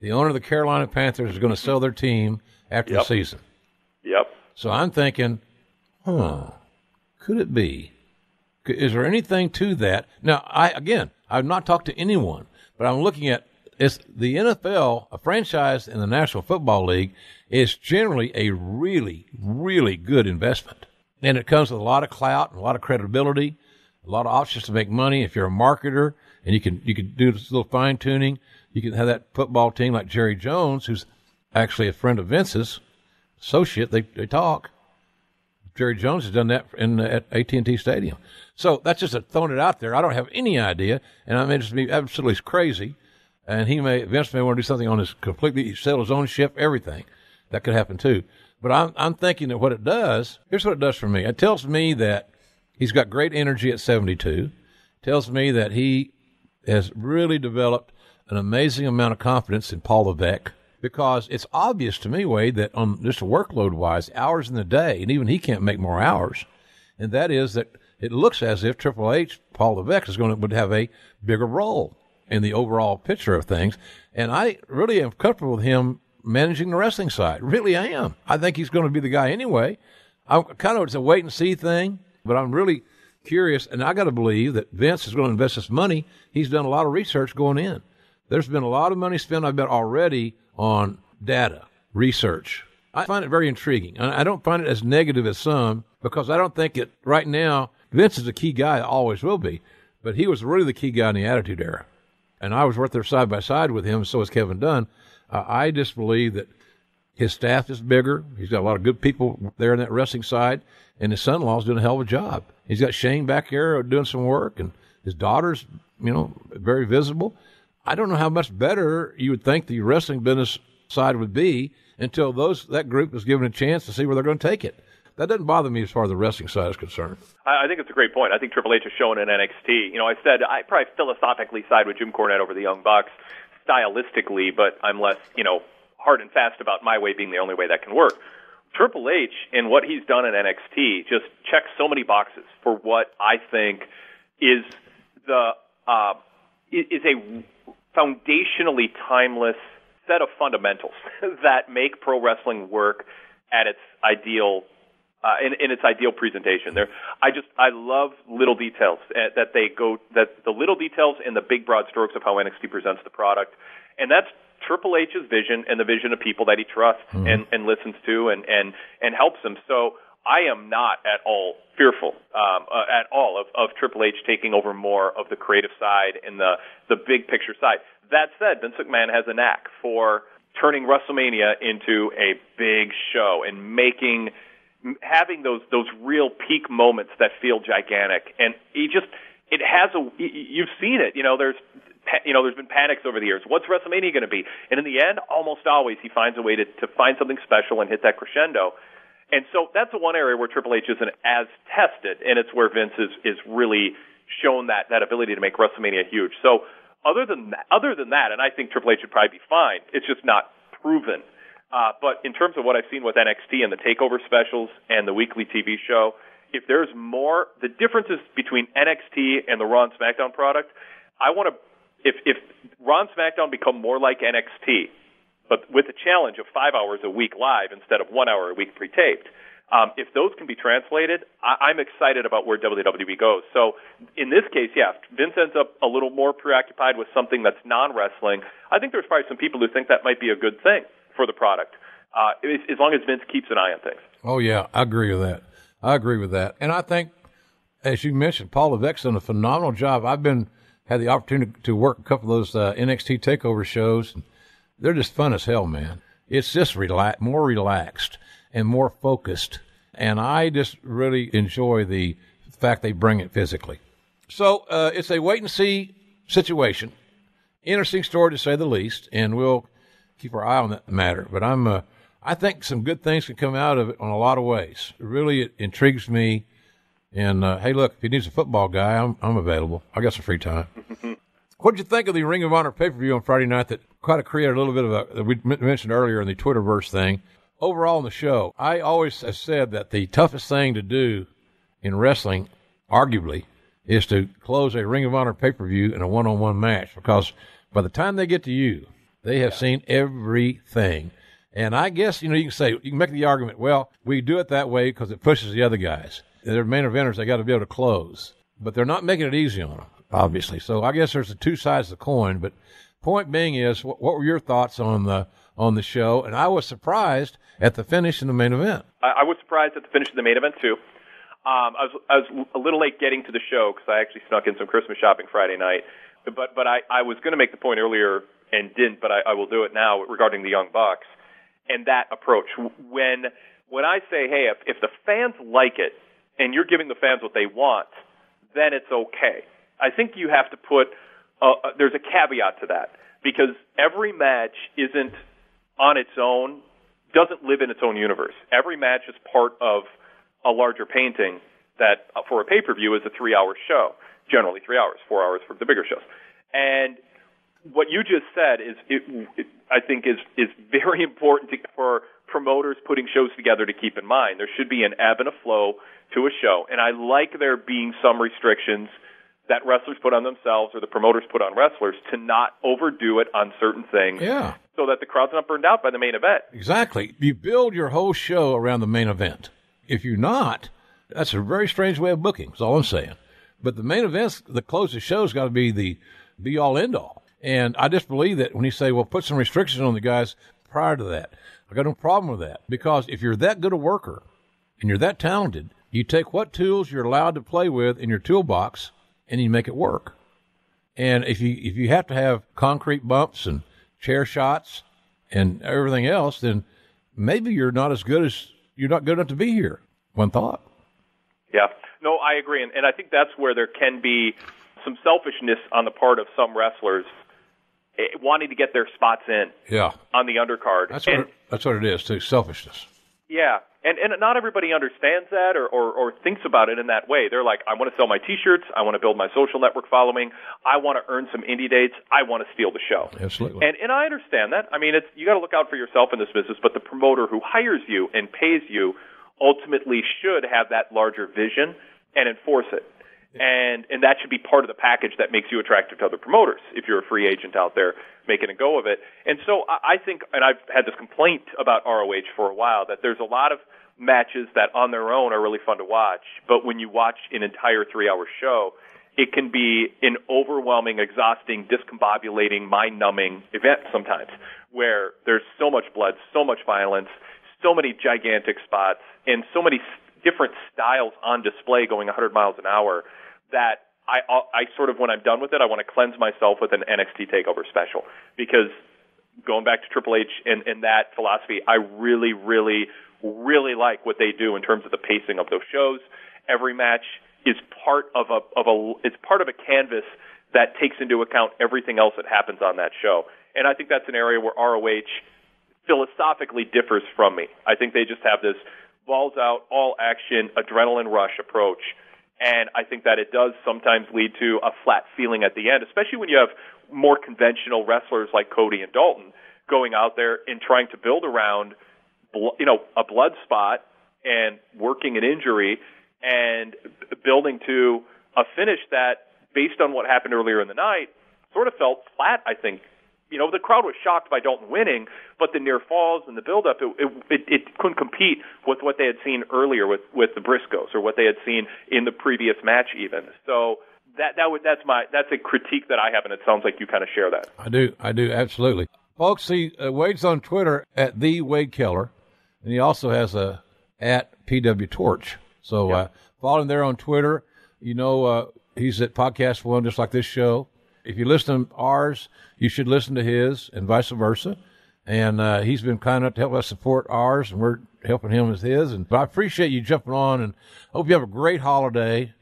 The owner of the Carolina Panthers is going to sell their team after yep. the season. Yep. So I'm thinking, huh, could it be is there anything to that? Now, I again, I've not talked to anyone, but I'm looking at it's the NFL, a franchise in the National Football League, is generally a really, really good investment, and it comes with a lot of clout and a lot of credibility. a lot of options to make money. If you're a marketer and you can you can do this little fine tuning, you can have that football team like Jerry Jones, who's actually a friend of Vince's associate. They they talk. Jerry Jones has done that in at AT and T Stadium. So that's just a, throwing it out there. I don't have any idea, and I'm interested to be absolutely crazy. And he may Vince may want to do something on his completely sell his own ship, everything. That could happen too. But I'm I'm thinking that what it does. Here's what it does for me. It tells me that he's got great energy at 72. Tells me that he has really developed an amazing amount of confidence in Paul Levesque because it's obvious to me, Wade, that on just workload wise, hours in the day, and even he can't make more hours, and that is that it looks as if Triple H, Paul Levesque, is going to would have a bigger role in the overall picture of things, and I really am comfortable with him managing the wrestling side. Really, I am. I think he's going to be the guy anyway. I'm kind of it's a wait and see thing, but I'm really curious, and I got to believe that Vince is going to invest this money. He's done a lot of research going in. There's been a lot of money spent, I bet, already on data research. I find it very intriguing. I don't find it as negative as some because I don't think it right now. Vince is a key guy, always will be, but he was really the key guy in the Attitude Era, and I was right there side by side with him. So is Kevin Dunn. Uh, I just believe that his staff is bigger. He's got a lot of good people there in that wrestling side, and his son-in-law's doing a hell of a job. He's got Shane back here doing some work, and his daughter's, you know, very visible. I don't know how much better you would think the wrestling business side would be until those that group is given a chance to see where they're going to take it. That doesn't bother me as far as the wrestling side is concerned. I, think it's a great point. I think Triple H has shown in NXT. You know, I said I probably philosophically side with Jim Cornette over the Young Bucks stylistically, but I'm less, you know, hard and fast about my way being the only way that can work. Triple H and what he's done in NXT just checks so many boxes for what I think is the uh, is a foundationally timeless set of fundamentals that make pro wrestling work at its ideal uh, in, in its ideal presentation. There, I just I love little details uh, that they go that the little details and the big broad strokes of how NXT presents the product, and that's Triple H's vision and the vision of people that he trusts mm-hmm. and, and listens to and, and, and helps them. So I am not at all fearful um, uh, at all of, of Triple H taking over more of the creative side and the, the big picture side. That said, Vince McMahon has a knack for turning WrestleMania into a big show and making having those those real peak moments that feel gigantic. And he just it has a you've seen it. You know, there's you know, there's been panics over the years. What's WrestleMania going to be? And in the end, almost always he finds a way to, to find something special and hit that crescendo. And so that's the one area where Triple H isn't as tested, and it's where Vince is, is really shown that, that ability to make WrestleMania huge. So other than that, other than that, and I think Triple H would probably be fine. It's just not proven. Uh, but in terms of what I've seen with NXT and the takeover specials and the weekly TV show, if there's more, the differences between NXT and the Raw and SmackDown product, I want to if if Raw and SmackDown become more like NXT, but with the challenge of five hours a week live instead of one hour a week pre-taped, um, if those can be translated, I, I'm excited about where WWE goes. So in this case, yeah, Vince ends up a little more preoccupied with something that's non-wrestling. I think there's probably some people who think that might be a good thing for the product, uh, as long as Vince keeps an eye on things. Oh yeah, I agree with that. I agree with that, and I think, as you mentioned, Paul Levesque's done a phenomenal job. I've been had the opportunity to work a couple of those uh, NXT Takeover shows. They're just fun as hell, man. It's just relax, more relaxed and more focused, and I just really enjoy the fact they bring it physically. So uh, it's a wait and see situation. Interesting story to say the least, and we'll keep our eye on that matter. But I'm, uh, I think some good things can come out of it on a lot of ways. Really, it intrigues me and uh, hey, look, if he needs a football guy, I'm I'm available. I got some free time. what did you think of the Ring of Honor pay per view on Friday night that kind of created a little bit of a we mentioned earlier in the Twitterverse thing? Overall in the show, I always have said that the toughest thing to do in wrestling, arguably, is to close a Ring of Honor pay per view in a one on one match because by the time they get to you, they have seen everything. And I guess, you know, you can say, you can make the argument, well, we do it that way because it pushes the other guys they're main eventers. They got to be able to close, but they're not making it easy on them, obviously. So I guess there's the two sides of the coin. But point being is, what, what were your thoughts on the on the show? And I was surprised at the finish in the main event. I, I was surprised at the finish of the main event too. Um, I was I was a little late getting to the show because I actually snuck in some Christmas shopping Friday night. But but I I was going to make the point earlier and didn't, but I, I will do it now regarding the Young Bucks and that approach. When when I say, hey, if if the fans like it and you're giving the fans what they want, then it's okay. I think you have to put uh, uh, there's a caveat to that because every match isn't on its own doesn't live in its own universe. Every match is part of a larger painting that uh, for a pay per view is a three hour show, generally three hours, four hours for the bigger shows. And what you just said is, it, it, I think, is is very important to, for promoters putting shows together to keep in mind. There should be an ebb and a flow to a show, and I like there being some restrictions that wrestlers put on themselves or the promoters put on wrestlers to not overdo it on certain things. Yeah. So that the crowd's not burned out by the main event. Exactly. You build your whole show around the main event. If you're not, that's a very strange way of booking. That's all I'm saying. But the main events, the closest show's got to be the be all end all. And I just believe that when you say, well, put some restrictions on the guys prior to that, I got no problem with that because if you're that good a worker and you're that talented, you take what tools you're allowed to play with in your toolbox and you make it work. And if you if you have to have concrete bumps and chair shots and everything else, then maybe you're not as good as you're not good enough to be here. One thought. Yeah. No, I agree, and, and I think that's where there can be some selfishness on the part of some wrestlers eh, wanting to get their spots in. Yeah. On the undercard. That's what and, it, that's what it is too. Selfishness. Yeah, and and not everybody understands that or, or or thinks about it in that way. They're like, I want to sell my T-shirts, I want to build my social network following, I want to earn some indie dates, I want to steal the show. Absolutely. And and I understand that. I mean, it's you got to look out for yourself in this business, but the promoter who hires you and pays you ultimately should have that larger vision and enforce it. And and that should be part of the package that makes you attractive to other promoters if you're a free agent out there making a go of it. And so I, I think, and I've had this complaint about ROH for a while that there's a lot of matches that on their own are really fun to watch, but when you watch an entire three-hour show, it can be an overwhelming, exhausting, discombobulating, mind-numbing event sometimes, where there's so much blood, so much violence, so many gigantic spots, and so many different styles on display going 100 miles an hour that I I sort of when I'm done with it, I want to cleanse myself with an NXT Takeover special because going back to Triple H and, and that philosophy, I really, really, really like what they do in terms of the pacing of those shows. Every match is part of a of a it's part of a canvas that takes into account everything else that happens on that show. And I think that's an area where ROH philosophically differs from me. I think they just have this balls out, all action, adrenaline rush approach and I think that it does sometimes lead to a flat feeling at the end, especially when you have more conventional wrestlers like Cody and Dalton going out there and trying to build around, you know, a blood spot and working an injury and building to a finish that, based on what happened earlier in the night, sort of felt flat. I think you know, the crowd was shocked by Dalton winning, but the near falls and the build-up, it, it, it couldn't compete with what they had seen earlier with with the Briscoes or what they had seen in the previous match, even. So that that would that's my that's a critique that I have, and it sounds like you kind of share that. I do, I do, absolutely. Folks, see, uh, Wade's on Twitter at the Wade Keller, and he also has a at PW Torch. So uh, follow him there on Twitter. You know, uh, he's at Podcast One, just like this show if you listen to ours, you should listen to his, and vice versa. And uh, he's been kind enough to help us support ours, and we're helping him with his. And but I appreciate you jumping on, and hope you have a great holiday.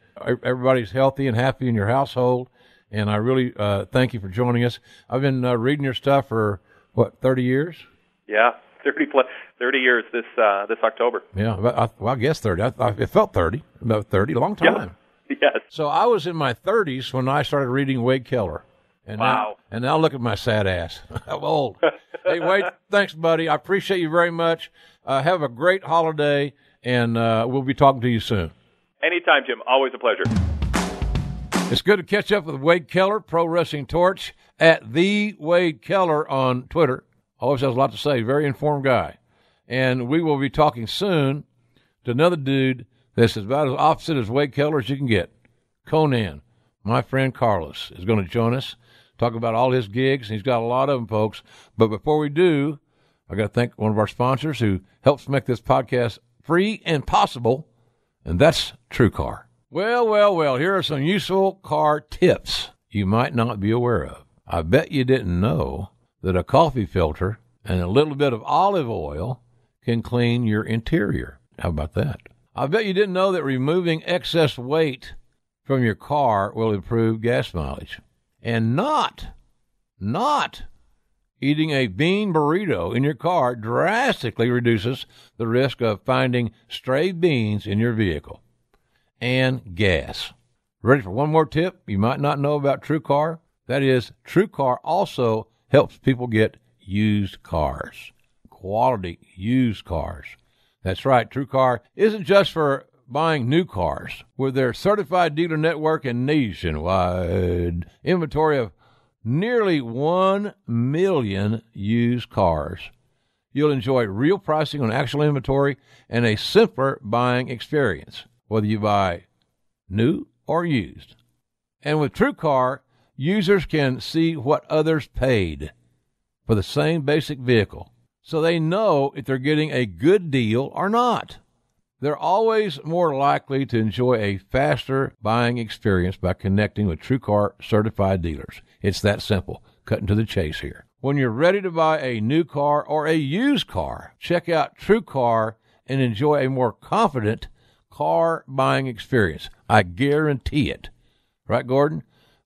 Everybody's healthy and happy in your household, and I really uh, thank you for joining us. I've been uh, reading your stuff for what thirty years. Yeah, thirty plus thirty years this uh, this October. Yeah, I, well, I guess thirty. I, I, it felt thirty, about thirty, a long time. Yeah. Yes. So I was in my 30s when I started reading Wade Keller. And wow. Now, and now look at my sad ass. I'm old. hey, Wade, thanks, buddy. I appreciate you very much. Uh, have a great holiday, and uh, we'll be talking to you soon. Anytime, Jim. Always a pleasure. It's good to catch up with Wade Keller, Pro Wrestling Torch, at the Wade Keller on Twitter. Always has a lot to say. Very informed guy. And we will be talking soon to another dude that's about as opposite as Wade Keller as you can get. Konnan, my friend Carlos, is going to join us, talk about all his gigs. He's got a lot of them, folks. But before we do, I got to thank one of our sponsors who helps make this podcast free and possible, and that's TrueCar. Well, well, well, here are some useful car tips you might not be aware of. I bet you didn't know that a coffee filter and a little bit of olive oil can clean your interior. How about that? I bet you didn't know that removing excess weight from your car will improve gas mileage. And not, not eating a bean burrito in your car drastically reduces the risk of finding stray beans in your vehicle and gas. Ready for one more tip you might not know about TrueCar? That is, TrueCar also helps people get used cars, quality used cars. That's right, TrueCar isn't just for buying new cars. With their certified dealer network and nationwide inventory of nearly 1 million used cars, you'll enjoy real pricing on actual inventory and a simpler buying experience, whether you buy new or used. And with TrueCar, users can see what others paid for the same basic vehicle, so they know if they're getting a good deal or not. They're always more likely to enjoy a faster buying experience by connecting with TrueCar certified dealers. It's that simple. Cutting to the chase here. When you're ready to buy a new car or a used car, check out TrueCar and enjoy a more confident car buying experience. I guarantee it. Right, Gordon?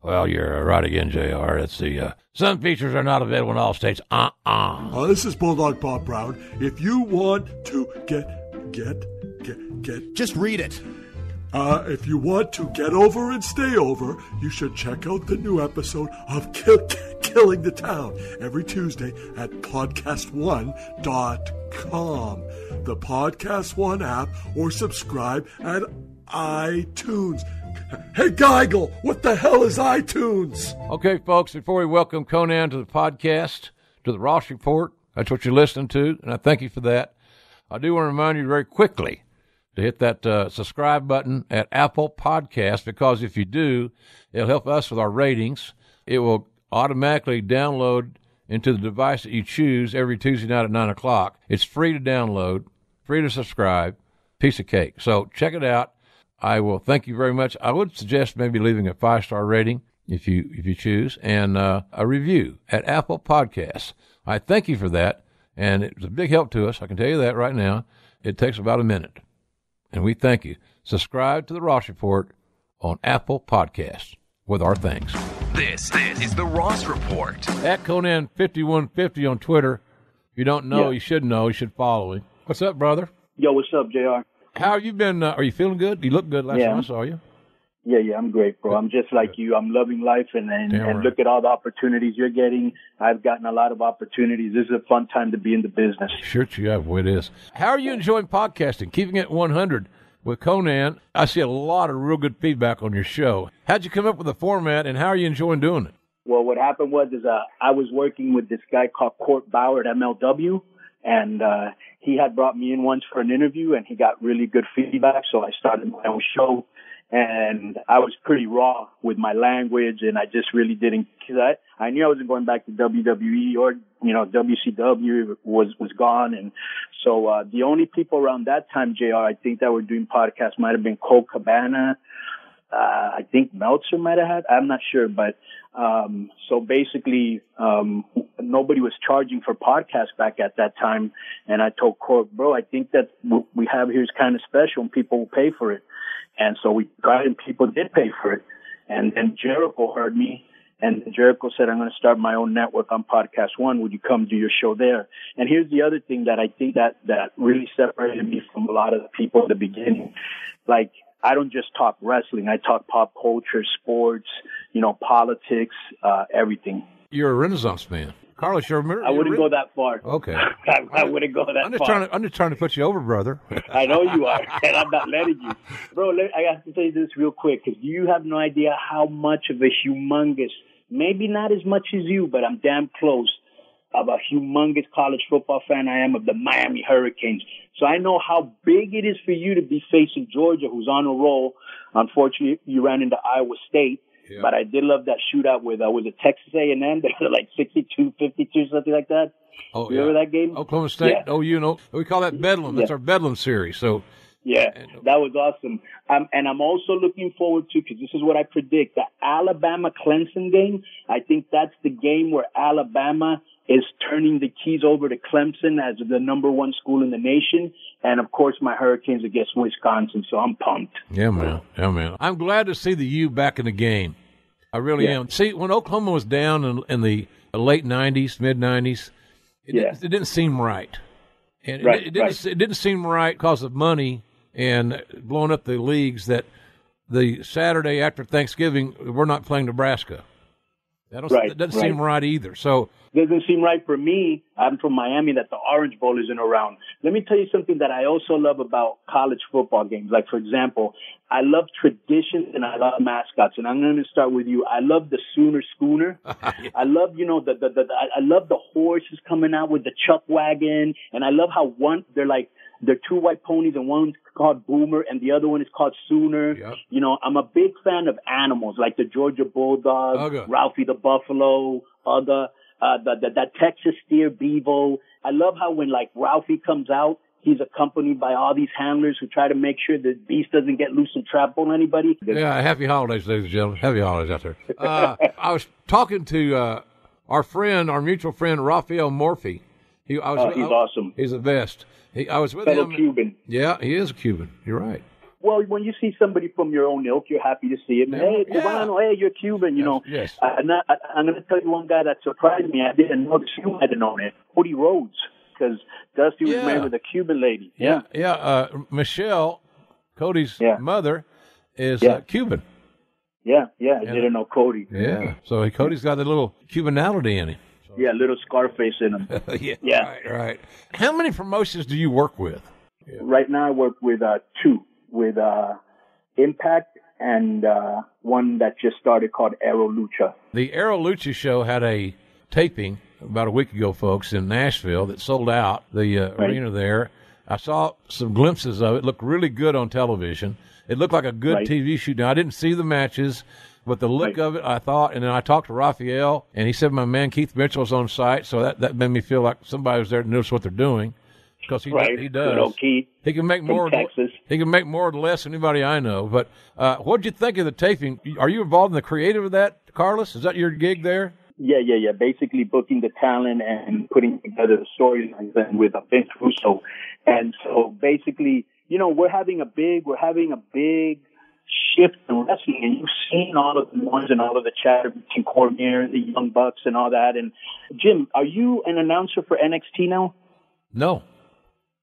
Well, you're right again, JR. It's the uh, some features are not available in all states. Uh uh Uh, this is Bulldog Bob Brown. If you want to get, get, get, get. Just read it. Uh, if you want to get over and stay over, you should check out the new episode of Kill, Killing the Town every Tuesday at podcast1.com, the Podcast One app, or subscribe at iTunes. Hey, Geigel, what the hell is iTunes? Okay, folks, before we welcome Konnan to the podcast, to the Ross Report, that's what you're listening to, and I thank you for that. I do want to remind you very quickly to hit that uh, subscribe button at Apple Podcast because if you do, it'll help us with our ratings. It will automatically download into the device that you choose every Tuesday night at 9 o'clock. It's free to download, free to subscribe, piece of cake. So check it out. I will thank you very much. I would suggest maybe leaving a five star rating if you if you choose and uh, a review at Apple Podcasts. I thank you for that, and it's a big help to us. I can tell you that right now. It takes about a minute, and we thank you. Subscribe to the Ross Report on Apple Podcasts with our thanks. This, this is the Ross Report. At Konnan fifty one fifty on Twitter. If you don't know, Yeah. you should know. You should follow him. What's up, brother? Yo, what's up, Jr. How have you been? Uh, are you feeling good? You look good last Yeah. time I saw you. Yeah, yeah, I'm great, bro. I'm just like you. I'm loving life, and and, Damn and right. look at all the opportunities you're getting. I've gotten a lot of opportunities. This is a fun time to be in the business. Sure, you have. It is. How are you enjoying podcasting? Keeping it 100 with Konnan. I see a lot of real good feedback on your show. How'd you come up with the format, and how are you enjoying doing it? Well, what happened was is uh, I was working with this guy called Court Bauer at MLW, and uh, he had brought me in once for an interview, and he got really good feedback. So I started my own show, and I was pretty raw with my language, and I just really didn't. Cause I I knew I wasn't going back to WWE or you know WCW was was gone, and so uh, the only people around that time, Jr. I think that were doing podcasts might have been Colt Cabana uh, I think Meltzer might have had. I'm not sure, but um, so basically, um, nobody was charging for podcasts back at that time. And I told Court, bro, I think that what we have here is kind of special, and people will pay for it. And so we tried, and people did pay for it. And then Jericho heard me. And Jericho said, I'm going to start my own network on Podcast One. Would you come do your show there? And here's the other thing that I think that, that really separated me from a lot of the people at the beginning. Like, I don't just talk wrestling. I talk pop culture, sports, you know, politics, uh, everything. You're a Renaissance man, Carlos. You're. a mir- I wouldn't go that far. Okay. I, I wouldn't go that I'm just far. trying to. I'm just trying to put you over, brother. I know you are, and I'm not letting you. Bro, let, I have to tell you this real quick, because you have no idea how much of a humongous, maybe not as much as you, but I'm damn close, of a humongous college football fan I am of the Miami Hurricanes. So I know how big it is for you to be facing Georgia, who's on a roll. Unfortunately, you ran into Iowa State. Yeah. But I did love that shootout with, uh, was it Texas A&M? They were like 62, 52, something like that. Oh, You remember yeah. that game? Oklahoma State. Yeah. Oh, you know, we call that Bedlam. That's Yeah. our Bedlam series. So Yeah, that was awesome. Um, and I'm also looking forward to, because this is what I predict, the Alabama Clemson game. I think that's the game where Alabama is turning the keys over to Clemson as the number one school in the nation. And of course, my Hurricanes against Wisconsin. So I'm pumped. Yeah, man. Yeah, man. I'm glad to see the U back in the game. I really Yeah. am. See, when Oklahoma was down in, in the uh, late '90s, mid '90s, it, Yeah. didn't, it didn't seem right, and Right, it, it didn't. right. It didn't seem right because of money and blowing up the leagues. That the Saturday after Thanksgiving, we're not playing Nebraska. That, Right, that doesn't right. seem right either. So doesn't seem right for me. I'm from Miami that the Orange Bowl isn't around. Let me tell you something that I also love about college football games. Like, for example, I love traditions and I love mascots. And I'm going to start with you. I love the Sooner Schooner. I love, you know, the, the, the, I I love the horses coming out with the chuck wagon. And I love how one, they're like, they're two white ponies and one's called Boomer and the other one is called Sooner. Yep. You know, I'm a big fan of animals like the Georgia Bulldog. Ralphie the Buffalo, Uga, uh, the, the, that Texas steer Bevo. I love how when like Ralphie comes out, he's accompanied by all these handlers who try to make sure the beast doesn't get loose and trample anybody. Yeah, happy holidays, ladies and gentlemen. Happy holidays out there. Uh, I was talking to uh, our friend, our mutual friend, Rafael Morffi. He, I was, Oh, he's I- awesome. He's the best. He, I was with Fellow him. Cuban. Yeah, he is a Cuban. You're right. Well, when you see somebody from your own ilk, you're happy to see him. Yeah, Hey, yeah. Cubano, hey, you're Cuban, you know. yes. Uh, and I, I'm going to tell you one guy that surprised me. I didn't know this. You have known it. Cody Rhodes, because Dusty was Yeah. married with a Cuban lady. Yeah, yeah. Uh, Michelle, Cody's Yeah. mother, is Yeah. uh, Cuban. Yeah, yeah. I Yeah. didn't know Cody. Yeah. So Cody's got a little Cubanality in him. Yeah, little Scarface in him. yeah. Yeah. Right, right. How many promotions do you work with? Right now, I work with uh, two, with uh, Impact and uh, one that just started called Aro Lucha. The Aro Lucha show had a taping about a week ago, folks, in Nashville that sold out the uh, Right. arena there. I saw some glimpses of it. Looked really good on television. It looked like a good Right. TV shoot. Now I didn't see the matches, but the look Right. of it, I thought. And then I talked to Rafael, and he said my man Keith Mitchell was on site, so that that made me feel like somebody was there to notice what they're doing because he Right. he does. Good old Keith. He can make more. Texas. He can make more or less than anybody I know. But uh, what did you think of the taping? Are you involved in the creative of that, Carlos? Is that your gig there? Yeah, yeah, yeah. Basically booking the talent and putting together the storylines and with Vince Russo. And so basically, you know, we're having a big, we're having a big shift in wrestling and you've seen all of the ones and all of the chatter between Cornette, the Young Bucks and all that. And Jim, are you an announcer for NXT now? No.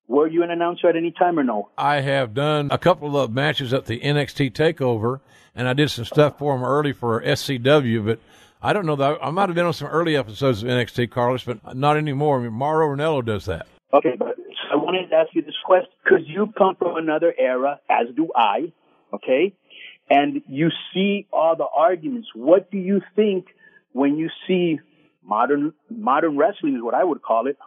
Were you an announcer at any time or no? I have done a couple of matches at the NXT Takeover, and I did some stuff for them early for FCW. But I don't know that I might have been on some early episodes of NXT, Carlos, but not anymore. I mean, Mauro Ranallo does that. Okay, but I wanted to ask you this question because you come from another era, as do I. Okay, and you see all the arguments. What do you think when you see modern modern wrestling? Is what I would call it.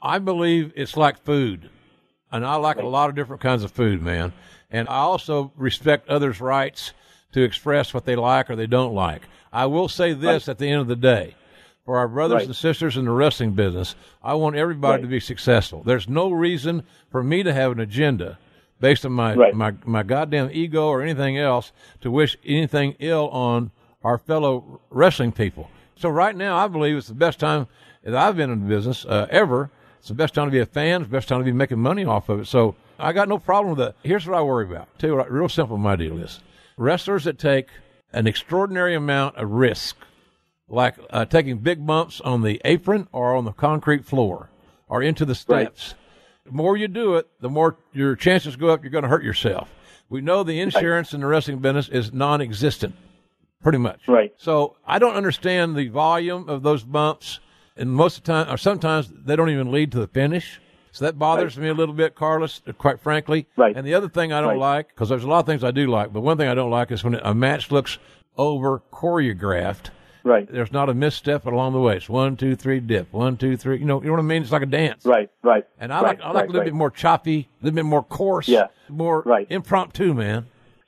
I believe it's like food, and I like a lot of different kinds of food, man. And I also respect others' rights to express what they like or they don't like. I will say this at the end of the day. For our brothers Right. and sisters in the wrestling business, I want everybody Right. to be successful. There's no reason for me to have an agenda based on my, Right. my, my goddamn ego or anything else to wish anything ill on our fellow wrestling people. So right now, I believe it's the best time that I've been in the business uh, ever. It's the best time to be a fan. It's the best time to be making money off of it. So I got no problem with that. Here's what I worry about. Tell you what, real simple, my deal is wrestlers that take an extraordinary amount of risk, like uh, taking big bumps on the apron or on the concrete floor or into the steps. The more you do it, the more your chances go up. You're going to hurt yourself. We know the insurance in the wrestling business is non-existent, pretty much. Right. So I don't understand the volume of those bumps, and most of the time, or sometimes they don't even lead to the finish. So that bothers me a little bit, Carlos. Quite frankly. Right. And the other thing I don't Right. like, because there's a lot of things I do like, but one thing I don't like is when a match looks over choreographed. Right. There's not a misstep along the way. It's one, two, three, dip. One, two, three. You know, you know what I mean? It's like a dance. Right. Right. And I right, like I like right, a little right. bit more choppy, a little bit more coarse, Yeah. more Right. impromptu, man.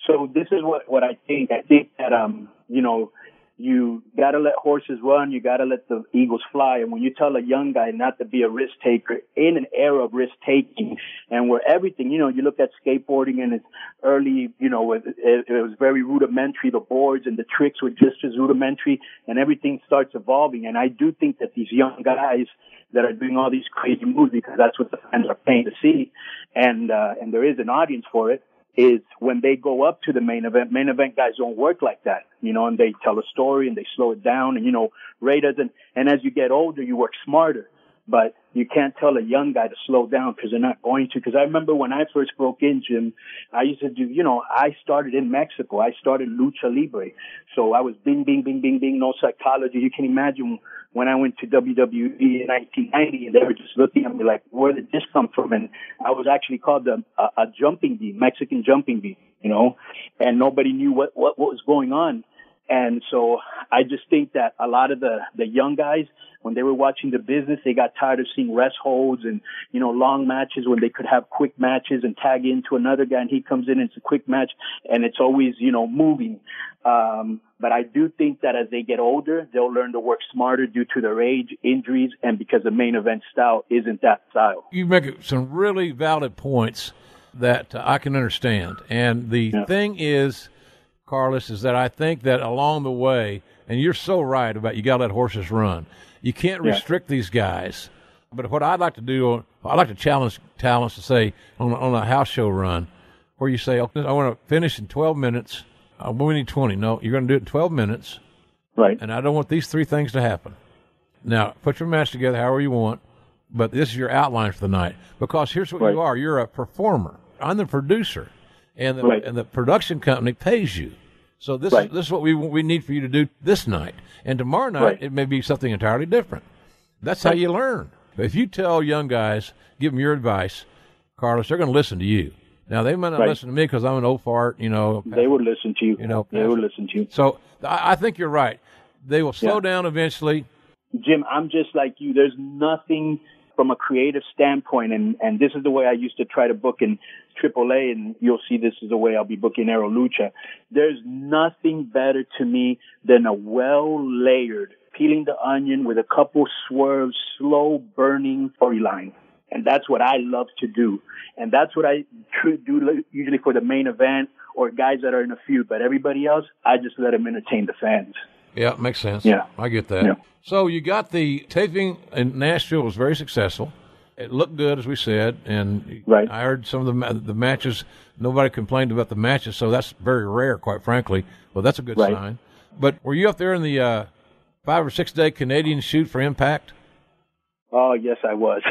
So this is what what I think. I think that um you know you gotta let horses run, you gotta let the eagles fly. And when you tell a young guy not to be a risk taker in an era of risk taking and where everything, you know, you look at skateboarding and its early, you know, it, it, it was very rudimentary. The boards and the tricks were just as rudimentary and everything starts evolving. And I do think that these young guys that are doing all these crazy moves because that's what the fans are paying to see. And, uh, and there is an audience for it is when they go up to the main event, main event guys don't work like that, you know, and they tell a story and they slow it down and, you know, Ray doesn't, and as you get older, you work smarter, but you can't tell a young guy to slow down because they're not going to. Because I remember when I first broke in, Jim, I used to do, you know, I started in Mexico. I started lucha libre. So I was bing, bing, bing, bing, bing, no psychology. You can imagine when I went to WWE in 1990 and they were just looking at me like, where did this come from? And I was actually called a, a, a jumping bee, Mexican jumping bee, you know, and nobody knew what, what, what was going on. And so I just think that a lot of the, the young guys, when they were watching the business, they got tired of seeing rest holds and, you know, long matches when they could have quick matches and tag into another guy and he comes in and it's a quick match and it's always, you know, moving. Um, but I do think that as they get older, they'll learn to work smarter due to their age, injuries, and because the main event style isn't that style. You make some really valid points that I can understand. And the yeah. thing is, Carlos, is that I think that along the way, and you're so right about you got to let horses run. You can't restrict yeah. these guys. But what I'd like to do, I'd like to challenge talents to say on, on a house show run, where you say, okay, I want to finish in 12 minutes. Uh, we need 20. No, you're going to do it in 12 minutes. Right. And I don't want these three things to happen. Now, put your match together however you want, but this is your outline for the night. Because here's what right. you are you're a performer. I'm the producer and the, right. and the production company pays you. So this right. this is what we we need for you to do this night, and tomorrow night right. it may be something entirely different. That's how you learn. If you tell young guys, give them your advice, Carlos, they're going to listen to you. Now they might not listen to me because I'm an old fart, you know. They would listen to you. You know, they would listen to you. So I, I think you're right. They will slow yeah. down eventually. Jim, I'm just like you. There's nothing from a creative standpoint, and, and this is the way I used to try to book in AAA, and you'll see this is the way I'll be booking Aro Lucha. There's nothing better to me than a well layered, peeling the onion with a couple swerves, slow burning storyline. And that's what I love to do. And that's what I do usually for the main event or guys that are in a feud. But everybody else, I just let them entertain the fans. Yeah, makes sense. Yeah. I get that. Yeah. So you got the taping in Nashville was very successful. It looked good, as we said, and right. I heard some of the the matches. Nobody complained about the matches, so that's very rare, quite frankly. Well, that's a good right. sign. But were you up there in the uh, five or six day Canadian shoot for Impact? Oh yes, I was.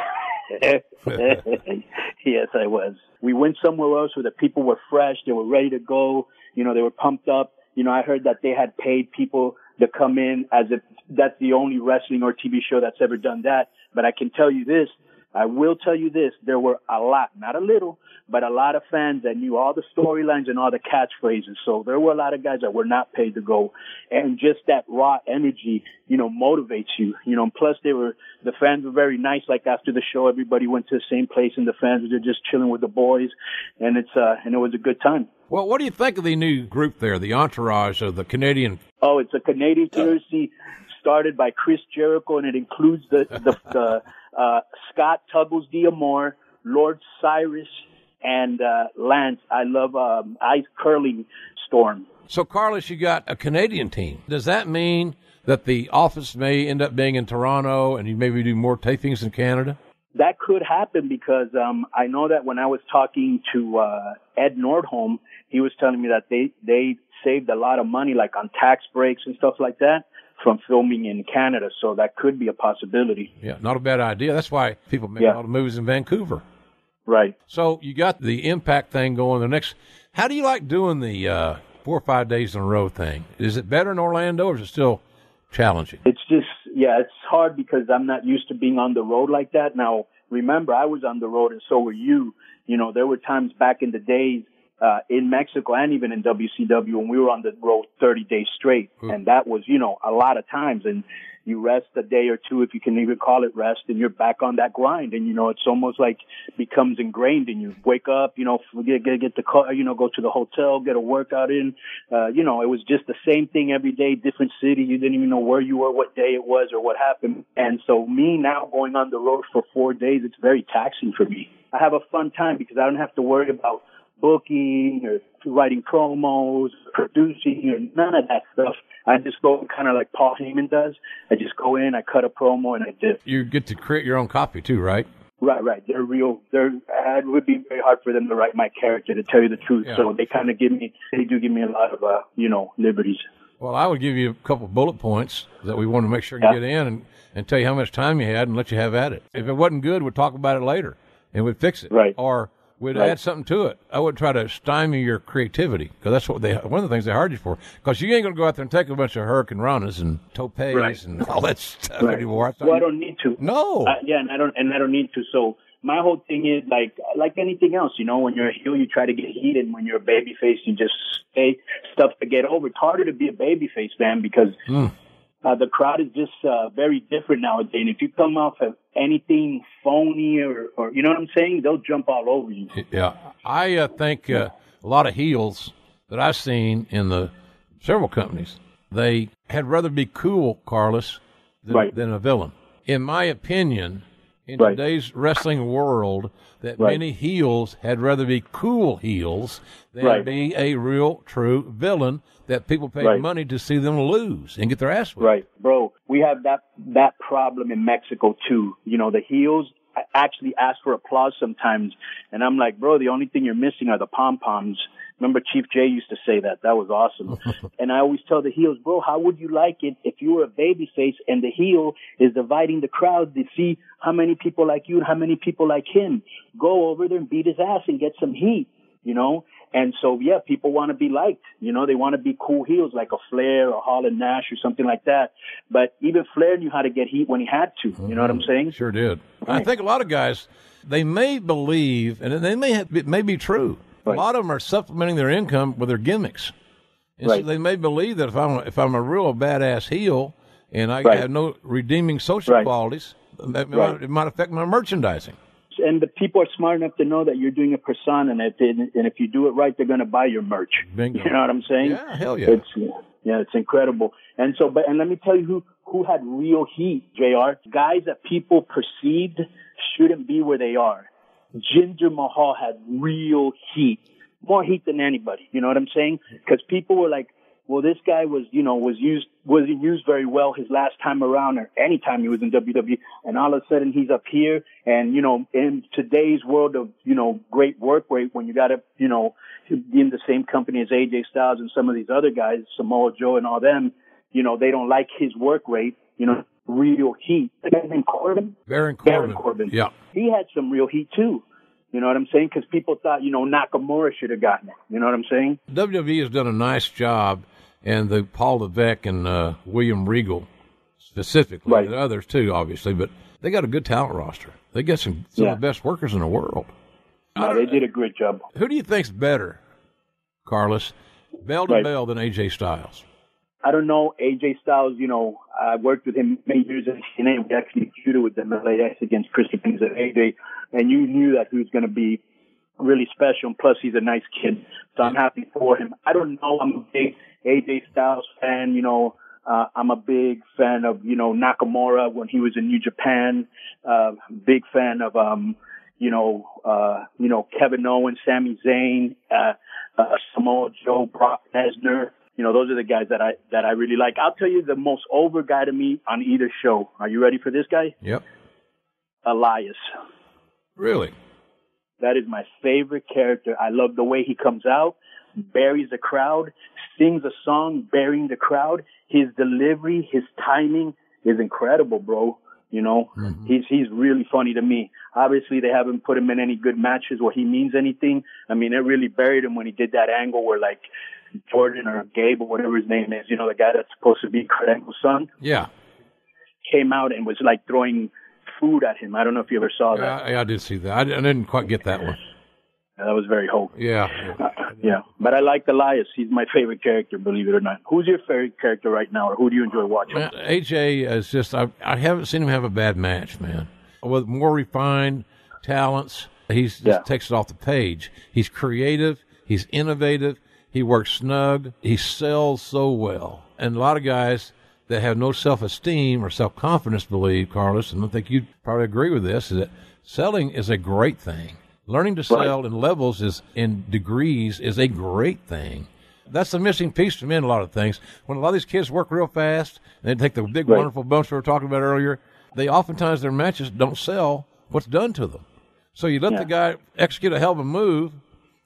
yes, I was. We went somewhere else where the people were fresh, they were ready to go. You know, they were pumped up. You know, I heard that they had paid people to come in as if that's the only wrestling or TV show that's ever done that. But I can tell you this, I will tell you this, there were a lot, not a little, but a lot of fans that knew all the storylines and all the catchphrases. So there were a lot of guys that were not paid to go. And just that raw energy, you know, motivates you. You know, and plus they were, the fans were very nice. Like after the show, everybody went to the same place and the fans were just chilling with the boys. And it's, uh, and it was a good time. Well, what do you think of the new group there, the entourage of the Canadian? Oh, it's a Canadian jersey started by Chris Jericho, and it includes the the, the uh, Scott Tuggles D'Amore, Lord Cyrus, and uh, Lance. I love um, Ice Curling Storm. So, Carlos, you got a Canadian team. Does that mean that the office may end up being in Toronto, and you maybe do more tapings in Canada? That could happen because um, I know that when I was talking to uh, Ed Nordholm, he was telling me that they they saved a lot of money, like on tax breaks and stuff like that, from filming in Canada. So that could be a possibility. Yeah, not a bad idea. That's why people make yeah. a lot of movies in Vancouver. Right. So you got the impact thing going. The next, how do you like doing the uh, four or five days in a row thing? Is it better in Orlando, or is it still challenging? It's just yeah, it's hard because I'm not used to being on the road like that. Now, remember, I was on the road, and so were you. You know, there were times back in the days uh, in Mexico and even in WCW when we were on the road 30 days straight. And that was, you know, a lot of times. And you rest a day or two, if you can even call it rest, and you're back on that grind. And, you know, it's almost like becomes ingrained and you. Wake up, you know, get, get, get the car, you know, go to the hotel, get a workout in. Uh, you know, it was just the same thing every day, different city. You didn't even know where you were, what day it was or what happened. And so me now going on the road for four days, it's very taxing for me. I have a fun time because I don't have to worry about booking or writing promos, producing, or none of that stuff. I just go kind of like Paul Heyman does. I just go in, I cut a promo, and I did. You get to create your own copy too, right? Right, right. They're real. They're. It would be very hard for them to write my character, to tell you the truth. Yeah. So they kind of give me. They do give me a lot of, uh, you know, liberties. Well, I would give you a couple bullet points that we want to make sure you Yeah. get in and, and tell you how much time you had and let you have at it. If it wasn't good, we'd talk about it later and we'd fix it. Right. Or we'd Right. add something to it. I would try to stymie your creativity because that's what they, one of the things they hired you for. Because you ain't going to go out there and take a bunch of Hurricane Ranas and topes Right. and all that stuff Right. anymore. Well, I don't need to. No. Uh, yeah, and I don't, and I don't need to. So my whole thing is like, like anything else, you know, when you're a heel, you try to get heated. When you're a baby face, you just say stuff to get over. It's harder to be a baby face, man, because Hmm. Uh, the crowd is just uh, very different nowadays. And if you come off of anything phony or, or you know what I'm saying, they'll jump all over you. Yeah, I uh, think uh, a lot of heels that I've seen in the several companies, they had rather be cool, Carlos, than, Right. than a villain. In my opinion, in Right. today's wrestling world, that Right. many heels had rather be cool heels than be a real, true villain that people pay Right. money to see them lose and get their ass whipped. Right, bro. We have that that problem in Mexico too. You know, the heels actually ask for applause sometimes, and I'm like, bro, the only thing you're missing are the pom poms. Remember, Chief Jay used to say that. That was awesome. and I always tell the heels, bro, how would you like it if you were a baby face and the heel is dividing the crowd to see how many people like you and how many people like him? Go over there and beat his ass and get some heat you know? And so, yeah, people want to be liked, you know, they want to be cool heels like a Flair or Hall and Nash or something like that. But even Flair knew how to get heat when he had to, you know what I'm mm-hmm. saying? Sure did. I think a lot of guys they may believe, and they may have, it may be true. A lot of them are supplementing their income with their gimmicks, and so they may believe that if I'm if I'm a real badass heel and I Right. have no redeeming social Right. qualities, that Right. might, it might affect my merchandising. And the people are smart enough to know that you're doing a persona, and if, they, and if you do it right, they're going to buy your merch. Bingo. You know what I'm saying? Yeah, hell yeah. It's yeah, it's incredible. And so, but and let me tell you who who had real heat, JR Guys that people perceived shouldn't be where they are. Jinder Mahal had real heat, more heat than anybody. You know what I'm saying? Because people were like, well, this guy was, you know, was used, wasn't used very well his last time around or any time he was in WWE. And all of a sudden he's up here. And, you know, in today's world of, you know, great work rate, when you got to, you know, be in the same company as AJ Styles and some of these other guys, Samoa Joe and all them, you know, they don't like his work rate, you know, real heat. The guy named Corbin, Baron Corbin. Baron Corbin. Yeah. he had some real heat too. You know what I'm saying? Because people thought, you know, Nakamura should have gotten it. You know what I'm saying? WWE has done a nice job, and the Paul Levesque and uh, William Regal specifically, Right. and others too, obviously, but they got a good talent roster. They got some some Yeah. of the best workers in the world. No, they did a great job. Who do you think's better, Carlos, Bell to Right. Bell than AJ Styles? I don't know AJ Styles. You know, I worked with him many years in TNA. We actually feuded with them LAX against Christopher and AJ, and you knew that he was going to be really special. And plus, he's a nice kid, so I'm happy for him. I don't know. I'm a big AJ Styles fan. You know, uh, I'm a big fan of you know Nakamura when he was in New Japan. Uh, big fan of um, you know, uh, you know Kevin Owens, Sami Zayn, uh, uh, Samoa Joe, Brock Lesnar. You know, those are the guys that I that I really like. I'll tell you the most over guy to me on either show. Are you ready for this guy? Yep. Elias. Really? That is my favorite character. I love the way he comes out, buries the crowd, sings a song, burying the crowd. His delivery, his timing is incredible, bro. You know, mm-hmm. he's he's really funny to me. Obviously, they haven't put him in any good matches where he means anything. I mean, it really buried him when he did that angle where like Jordan or Gabe or whatever his name is, you know, the guy that's supposed to be Kurt Angle's son, Yeah. came out and was like throwing food at him. I don't know if you ever saw that. I, I did see that. I, I didn't quite get that one. That was very Hulk. Yeah. Uh, yeah. But I like Elias. He's my favorite character, believe it or not. Who's your favorite character right now, or who do you enjoy watching? Man, AJ is just, I, I haven't seen him have a bad match, man. With more refined talents, he just Yeah. takes it off the page. He's creative, he's innovative, he works snug, he sells so well. And a lot of guys that have no self esteem or self confidence believe, Carlos, and I think you'd probably agree with this, is that selling is a great thing. Learning to sell in levels is in degrees is a great thing. That's the missing piece to me in a lot of things. When a lot of these kids work real fast and they take the big Right. wonderful bumps we were talking about earlier, they oftentimes their matches don't sell what's done to them. So you let Yeah. the guy execute a hell of a move,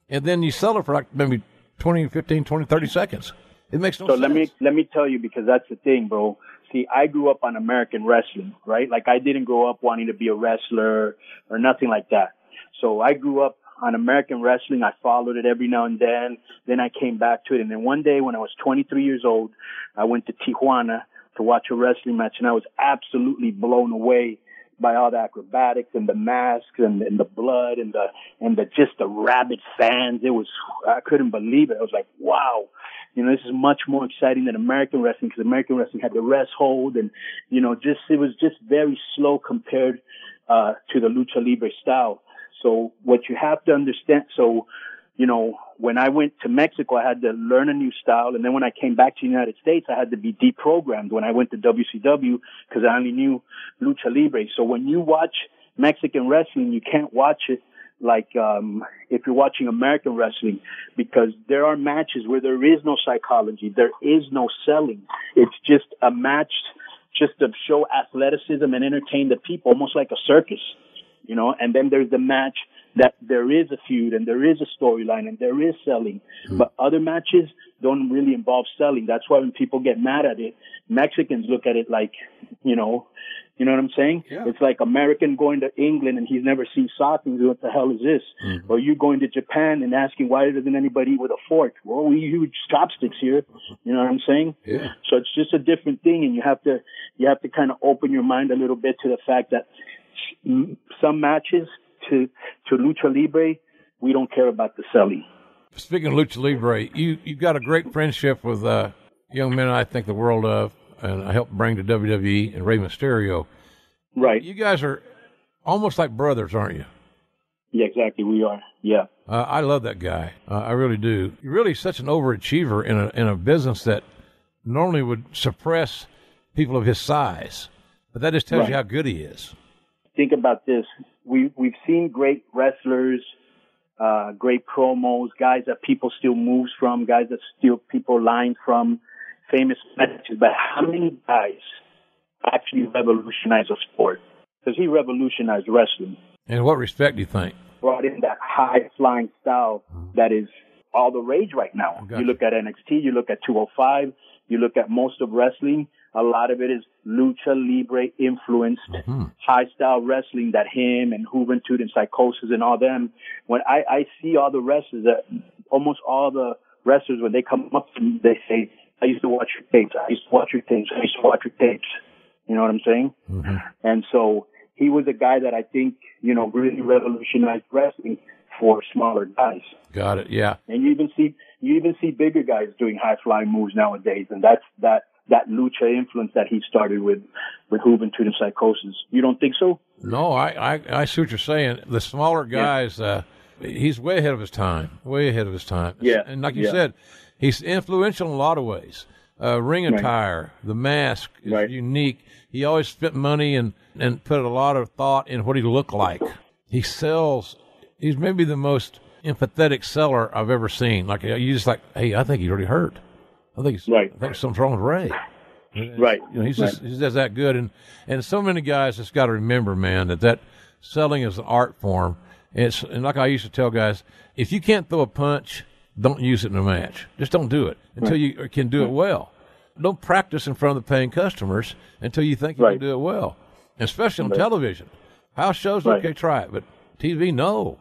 and then you sell it for like maybe 20, 15, 20, 30 seconds. It makes no sense. so sense. let me let me tell you because that's the thing, bro. See, I grew up on American wrestling, right? Like I didn't grow up wanting to be a wrestler or nothing like that. So I grew up on American wrestling. I followed it every now and then. Then I came back to it. And then one day when I was 23 years old, I went to Tijuana to watch a wrestling match and I was absolutely blown away by all the acrobatics and the masks and, and the blood and the and the just the rabid fans. It was I couldn't believe it. I was like, wow, you know, this is much more exciting than American wrestling because American wrestling had the rest hold and you know, just it was just very slow compared uh to the lucha libre style. So what you have to understand, so you know, when I went to Mexico, I had to learn a new style. And then when I came back to the United States, I had to be deprogrammed when I went to WCW because I only knew lucha libre. So when you watch Mexican wrestling, you can't watch it like, um, if you're watching American wrestling because there are matches where there is no psychology. There is no selling. It's just a match just to show athleticism and entertain the people, almost like a circus you know, and then there's the match that there is a feud and there is a storyline and there is selling. Hmm. But other matches don't really involve selling. That's why when people get mad at it, Mexicans look at it like, you know, you know what I'm saying? It's like American going to England and he's never seen soccer and what the hell is this? Hmm. Or you going to Japan and asking why doesn't anybody eat with a fork? Well, we use chopsticks here. You know what I'm saying? Yeah. So it's just a different thing, and you have to you have to kind of open your mind a little bit to the fact that some matches to to lucha libre, we don't care about the selling. Speaking of lucha libre, you you've got a great friendship with uh, young men I think the world of, and I helped bring to WWE and Rey Mysterio. Right. You guys are almost like brothers, aren't you? Yeah, exactly. We are. Yeah. Uh, I love that guy. Uh, I really do. You're really such an overachiever in a in a business that normally would suppress people of his size, but that just tells you how good he is. Think about this. We we've seen great wrestlers, uh, great promos, guys that people steal moves from, guys that steal people lines from, famous matches. But how many guys actually revolutionized a sport? Because he revolutionized wrestling. In what respect do you think? brought in that high flying style that is all the rage right now. Gotcha. You look at NXT, you look at 205, you look at most of wrestling. A lot of it is lucha libre influenced mm-hmm. high style wrestling that him and Juventud and Psychosis and all them. When I, I see all the wrestlers, that almost all the wrestlers, when they come up to me, they say, I used to watch your tapes. I used to watch your tapes. I used to watch your tapes. You know what I'm saying? Mm-hmm. And so he was a guy that I think, you know, really revolutionized wrestling for smaller guys. Got it. Yeah. And you even see you even see bigger guys doing high flying moves nowadays, and that's that that lucha influence that he started with with Juventud and Psychosis. You don't think so? No, I, I, I see what you're saying. The smaller guys, uh, he's way ahead of his time. Way ahead of his time. Yeah, And like you yeah. said, he's influential in a lot of ways. Uh, ring Right. attire, the mask is Right. unique. He always spent money and, and put a lot of thought in what he looked like. He sells, he's maybe the most empathetic seller I've ever seen. Like, you just like, hey, I think he's already hurt. I think, he's, Right. I think something's wrong with Rey. Right. You know, he's just he's just that good, and and so many guys just got to remember, man, that that selling is an art form. It's and like I used to tell guys, if you can't throw a punch, don't use it in a match. Just don't do it until you can do it mm-hmm. well. Don't practice in front of the paying customers until you think you Right. can do it well, especially on Right. television. House shows, Right. okay, try it, but TV, no.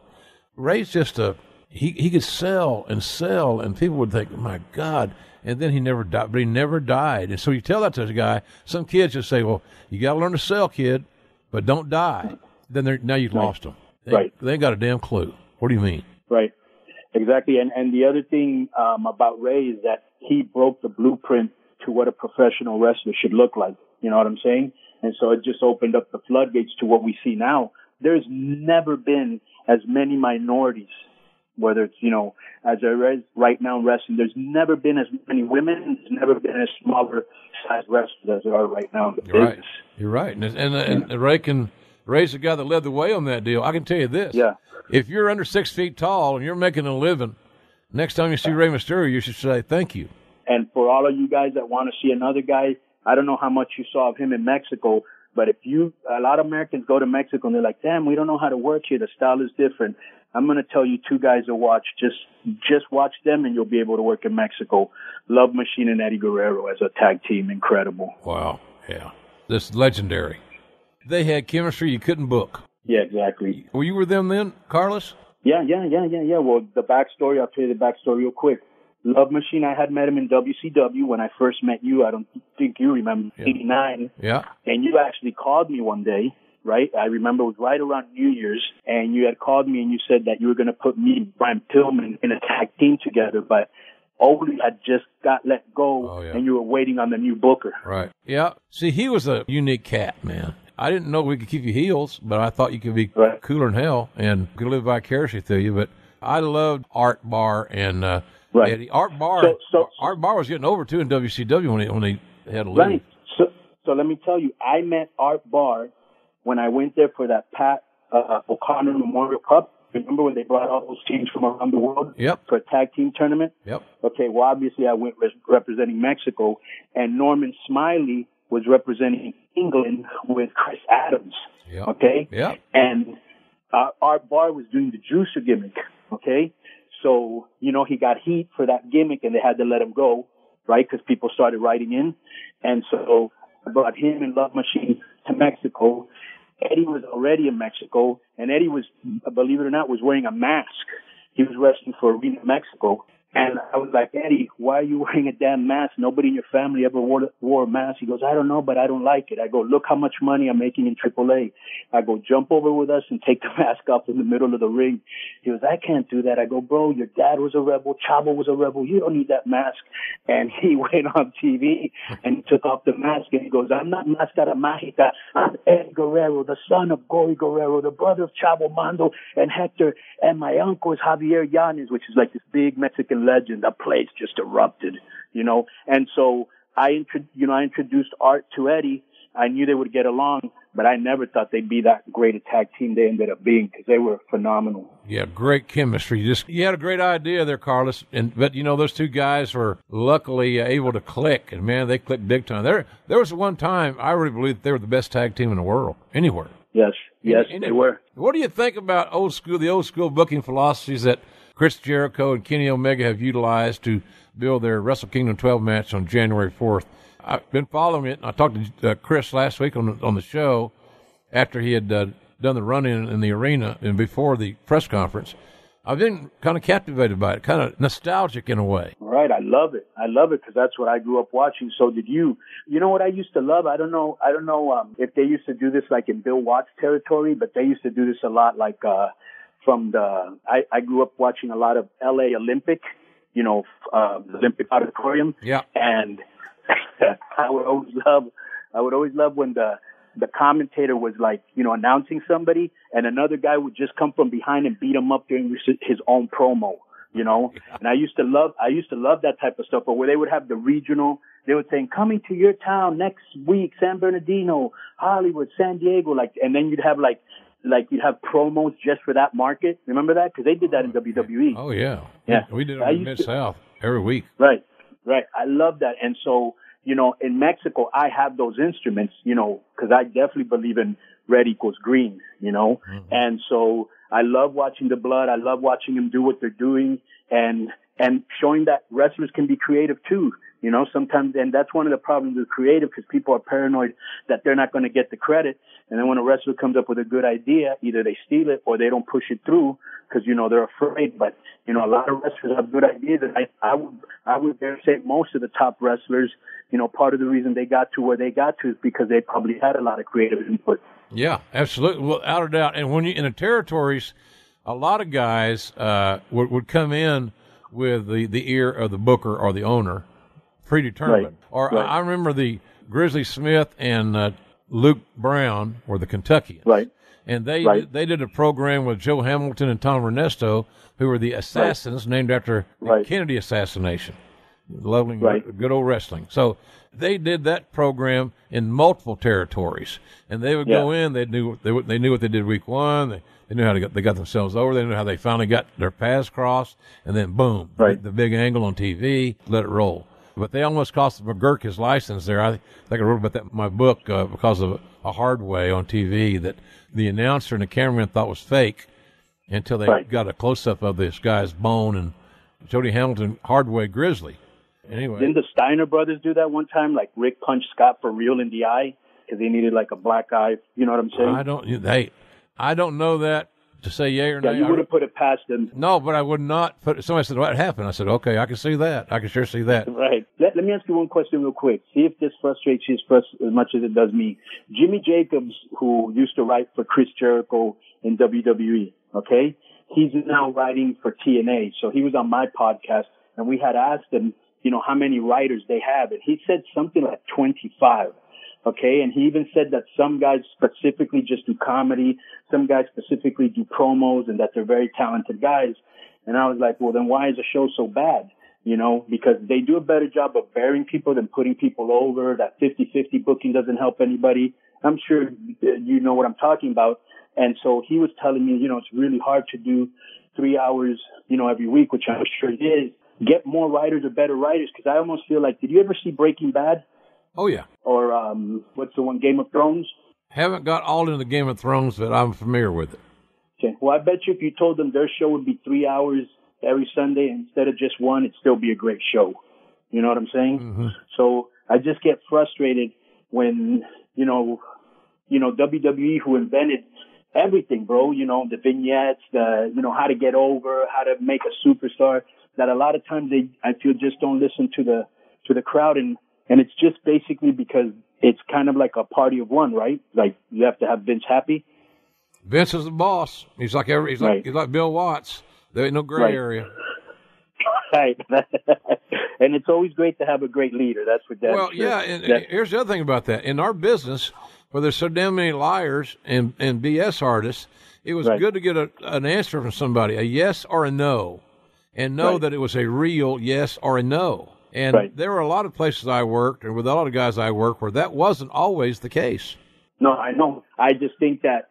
Rey's just a he. He could sell and sell, and people would think, "My God!" And then he never died, but he never died. And so you tell that to a guy. Some kids just say, "Well, you got to learn to sell, kid, but don't die." Then they're, now you've lost them. They, Right. They ain't got a damn clue. What do you mean? Right. Exactly. And and the other thing um, about Rey is that he broke the blueprint to what a professional wrestler should look like. You know what I'm saying? And so it just opened up the floodgates to what we see now. There's never been as many minorities, whether it's, you know, as there is right now in wrestling, there's never been as many women, there's never been as smaller size wrestlers as there are right now in the You're business. right. You're right. And, and, and Rey can Rey's the guy that led the way on that deal. I can tell you this. Yeah. If you're under six feet tall and you're making a living, next time you see Rey Mysterio, you should say thank you. And for all of you guys that want to see another guy, I don't know how much you saw of him in Mexico, but if you, a lot of Americans go to Mexico and they're like, damn, we don't know how to work here. The style is different. I'm going to tell you two guys to watch. Just, just watch them and you'll be able to work in Mexico. Love Machine and Eddie Guerrero as a tag team. Incredible. Wow. Yeah. This is legendary. They had chemistry you couldn't book. Yeah, exactly. Were you with them then, Carlos? Yeah, yeah, yeah, yeah, yeah. Well, the backstory, I'll tell you the backstory real quick. Love Machine, I had met him in WCW when I first met you. I don't think you remember, 89. Yeah. And you actually called me one day, right? I remember it was right around New Year's, and you had called me and you said that you were going to put me and Brian Pillman in a tag team together, but Ole had just got let go, and you were waiting on the new booker. Right. Yeah. See, he was a unique cat, man. I didn't know we could keep you heels, but I thought you could be cooler than hell and could live vicariously through you. But I loved Art Barr and uh, Right. Eddie. Art Barr. So- so- Art Barr was getting over too in WCW when he when he had a lead. Right. So, so let me tell you, I met Art Barr when I went there for that Pat uh, O'Connor Memorial Cup. Remember when they brought all those teams from around the world Yep. for a tag team tournament? Yep. Okay, well, obviously I went res- representing Mexico, and Norman Smiley was representing England with Chris Adams. Yep. Okay? Yep. And uh, Art Barr was doing the juicer gimmick. Okay? So, you know, he got heat for that gimmick and they had to let him go, right? Because people started writing in. And so I brought him and Love Machine to Mexico. Eddie was already in Mexico and Eddie was, believe it or not, was wearing a mask. He was wrestling for Arena Mexico. And I was like, Eddie, why are you wearing a damn mask? Nobody in your family ever wore, wore a mask. He goes, I don't know, but I don't like it. I go, look how much money I'm making in AAA. I go, jump over with us and take the mask off in the middle of the ring. He goes, I can't do that. I go, bro, your dad was a rebel. Chavo was a rebel. You don't need that mask. And he went on TV and took off the mask and he goes, I'm not Mascara Mágica. I'm Ed Guerrero, the son of Gory Guerrero, the brother of Chavo Mando and Hector. And my uncle is Javier Yanes, which is like this big Mexican legend. The place just erupted, you know. And so I, intro- you know, I introduced Art to Eddie. I knew they would get along, but I never thought they'd be that great a tag team they ended up being because they were phenomenal. Yeah, great chemistry. You just you had a great idea there, Carlos. And but you know those two guys were luckily uh, able to click, and man, they clicked big time. There, there was one time I really believe that they were the best tag team in the world, anywhere. Yes, yes, Any- they were. What do you think about old school, the old school booking philosophies that Chris Jericho and Kenny Omega have utilized to build their Wrestle Kingdom 12 match on January 4th? I've been following it. and I talked to uh, Chris last week on the, on the show after he had uh, done the run in in the arena and before the press conference. I've been kind of captivated by it, kind of nostalgic in a way. Right, I love it. I love it because that's what I grew up watching. So did you. You know what I used to love? I don't know. I don't know um, if they used to do this like in Bill Watts territory, but they used to do this a lot. Like uh, from the, I, I grew up watching a lot of L.A. Olympic, you know, uh, Olympic Auditorium, Yeah. and I would always love. I would always love when the the commentator was like, you know, announcing somebody, and another guy would just come from behind and beat him up during his his own promo, you know. And I used to love, I used to love that type of stuff. But where they would have the regional, they would say, coming to your town next week, San Bernardino, Hollywood, San Diego, like, and then you'd have like, like you'd have promos just for that market. Remember that? Because they did that in WWE. Oh yeah, oh, Yeah. We did it in Mid South every week. Right, right. I love that. And so, you know, in Mexico, I have those instruments, you know, because I definitely believe in red equals green, you know. Mm-hmm. And so I love watching the blood. I love watching them do what they're doing and, and showing that wrestlers can be creative too. You know, sometimes, and that's one of the problems with creative because people are paranoid that they're not going to get the credit. And then when a wrestler comes up with a good idea, either they steal it or they don't push it through because, you know, they're afraid. But, you know, a lot of wrestlers have good ideas. And I, I would, I would dare say most of the top wrestlers, you know, part of the reason they got to where they got to is because they probably had a lot of creative input. Yeah, absolutely. without a doubt. And when you in the territories, a lot of guys uh, would would come in with the the ear of the booker or the owner, predetermined. Right. Or Right. I, I remember the Grizzly Smith and uh, Luke Brown were the Kentuckians, Right. and they Right. they did a program with Joe Hamilton and Tom Renesto, who were the assassins named after the Right. Kennedy assassination. Lovely, Right. good old wrestling. So they did that program in multiple territories, and they would Yeah. go in. They knew they, they knew what they did week one. They, they knew how to get they got themselves over. They knew how they finally got their paths crossed, and then boom, Right. the big angle on TV, let it roll. But they almost cost McGuirk his license there. I think I wrote about that in my book uh, because of a hard way on TV that the announcer and the cameraman thought was fake until they Right. got a close up of this guy's bone and Jody Hamilton Hardway Grizzly. Anyway, Didn't the Steiner brothers do that one time? Like Rick punched Scott for real in the eye because they needed like a black eye. You know what I'm saying? I don't. They, I don't know that to say yay or yeah, nay. you would have put it past them. no, but I would not put. It. Somebody said what happened. I said, okay, I can see that. I can sure see that. Right. Let, let me ask you one question real quick. See if this frustrates you as, frus- as much as it does me. Jimmy Jacobs, who used to write for Chris Jericho in WWE, okay? He's now writing for TNA. So he was on my podcast and we had asked him, you know, how many writers they have. And he said something like 25. Okay. And he even said that some guys specifically just do comedy. Some guys specifically do promos and that they're very talented guys. And I was like, well, then why is the show so bad? You know, because they do a better job of burying people than putting people over. That 50-50 booking doesn't help anybody. I'm sure you know what I'm talking about. And so he was telling me, you know, it's really hard to do three hours, you know, every week, which I'm sure it is. Get more writers or better writers because I almost feel like, did you ever see Breaking Bad Oh yeah, or um, what's the one, Game of Thrones? haven't got all into the Game of Thrones, but I'm familiar with it. Okay. Well, I bet you if you told them their show would be three hours every Sunday instead of just one, it'd still be a great show. You know what I'm saying? Mm-hmm. So I just get frustrated when, you know, you know, WWE who invented everything, bro, you know, the vignettes, the, you know, how to get over, how to make a superstar, that a lot of times they, I feel just don't listen to the, to the crowd. And, and it's just basically because it's kind of like a party of one, right? Like you have to have Vince happy. Vince is the boss. He's like every. He's like Right. he's like Bill Watts. There ain't no gray Right. area. Right. and it's always great to have a great leader. That's what damn Well, sure. yeah, and That- here's the other thing about that. In our business, where there's so damn many liars and, and BS artists, it was Right. good to get a, an answer from somebody, a yes or a no, and know that it was a real yes or a no. And Right. there were a lot of places I worked, and with a lot of guys I worked, where that wasn't always the case. No, I know. I just think that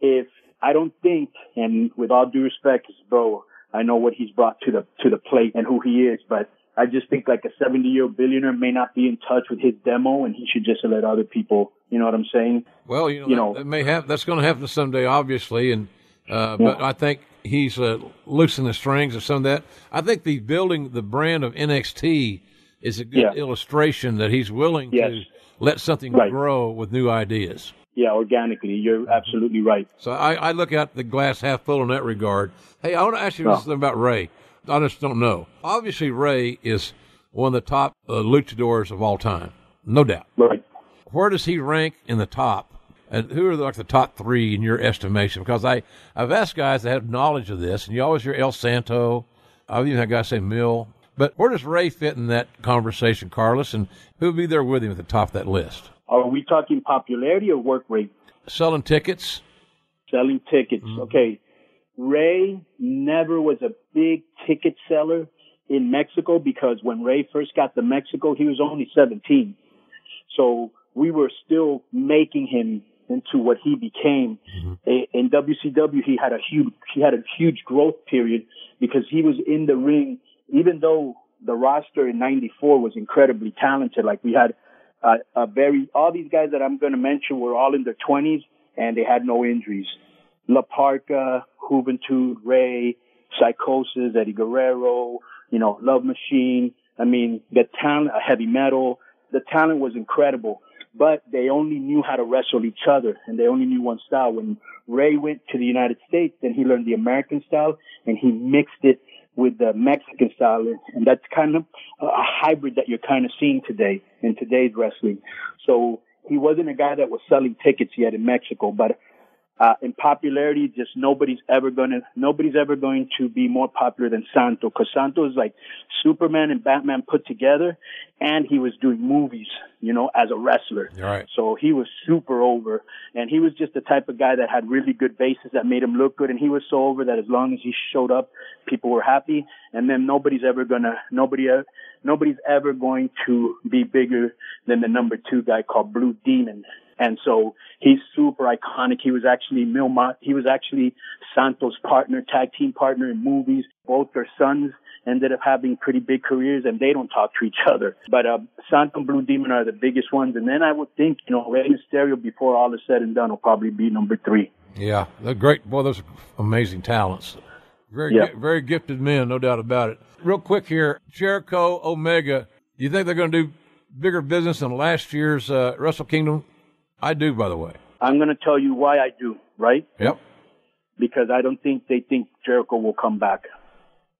if I don't think, and with all due respect, bro, I know what he's brought to the to the plate and who he is, but I just think like a 70 year old billionaire may not be in touch with his demo, and he should just let other people. You know what I'm saying? Well, you know, You that, know- that may have that's going to happen someday, obviously, and uh, but I think he's uh, loosening the strings of some of that. I think the building the brand of NXT is a good Yeah. illustration that he's willing Yes. to let something Right. grow with new ideas. Yeah, organically. You're absolutely right. So I, I look at the glass half full in that regard. Hey, I want to ask you Oh. something about Rey. I just don't know. Obviously, Rey is one of the top uh, luchadors of all time, no doubt. Right. where does he rank in the top? And who are like the top three in your estimation? Because I, I've asked guys that have knowledge of this, and you always hear El Santo. I've even had guys say Mil. But where does Rey fit in that conversation, Carlos? And who would be there with him at the top of that list? Are we talking popularity or work rate? Selling tickets? selling tickets. Mm-hmm. Okay. Rey never was a big ticket seller in Mexico because when Rey first got to Mexico, he was only 17. So we were still making him into what he became. A- In WCW, he had a huge, he had a huge growth period because he was in the ring, even though the roster in 94 was incredibly talented. Like we had uh, a very, all these guys that I'm going to mention were all in their 20s and they had no injuries. La Parca, Juventud, Rey, Psychosis, Eddie Guerrero, you know, Love Machine. I mean, the talent, heavy metal, the talent was incredible, but they only knew how to wrestle each other and they only knew one style. When Rey went to the United States, then he learned the American style and he mixed it with the Mexican style. And that's kind of a hybrid that you're kind of seeing today in today's wrestling. So he wasn't a guy that was selling tickets yet in Mexico, but uh, in popularity, just nobody's ever gonna, nobody's ever going to be more popular than Santo, because Santo is like Superman and Batman put together, and he was doing movies, you know, as a wrestler. Right. So he was super over, and he was just the type of guy that had really good bases that made him look good, and he was so over that as long as he showed up, people were happy, and then nobody's ever gonna, nobody, uh, nobody's ever going to be bigger than the number two guy called Blue Demon. And so he's super iconic. He was actually Milma, he was actually Santos' partner, tag team partner in movies. Both their sons ended up having pretty big careers and they don't talk to each other. But, uh, Santo and Blue Demon are the biggest ones. And then I would think, you know, Rey Mysterio before all is said and done will probably be number three. Yeah, they're great. Boy, those are amazing talents. Very, Yeah. very gifted men, no doubt about it. Real quick here, Jericho, Omega. Do you think they're going to do bigger business than last year's uh, Wrestle Kingdom? I do, by the way. I'm going to tell you why I do, right? Yep. because I don't think they think Jericho will come back.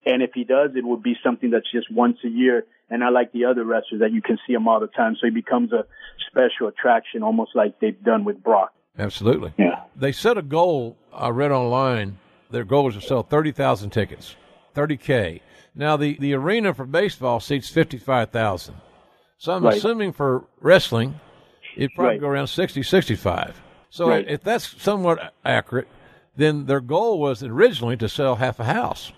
And if he does, it would be something that's just once a year. And I like the other wrestlers that you can see him all the time. So he becomes a special attraction, almost like they've done with Brock. Absolutely. Yeah. They set a goal, I read online, their goal is to sell 30,000 tickets, 30K. Now, the, the arena for baseball seats 55,000. So I'm Right. assuming for wrestling, it'd probably Right. go around 60, 65. So Right. if that's somewhat accurate, then their goal was originally to sell half a house.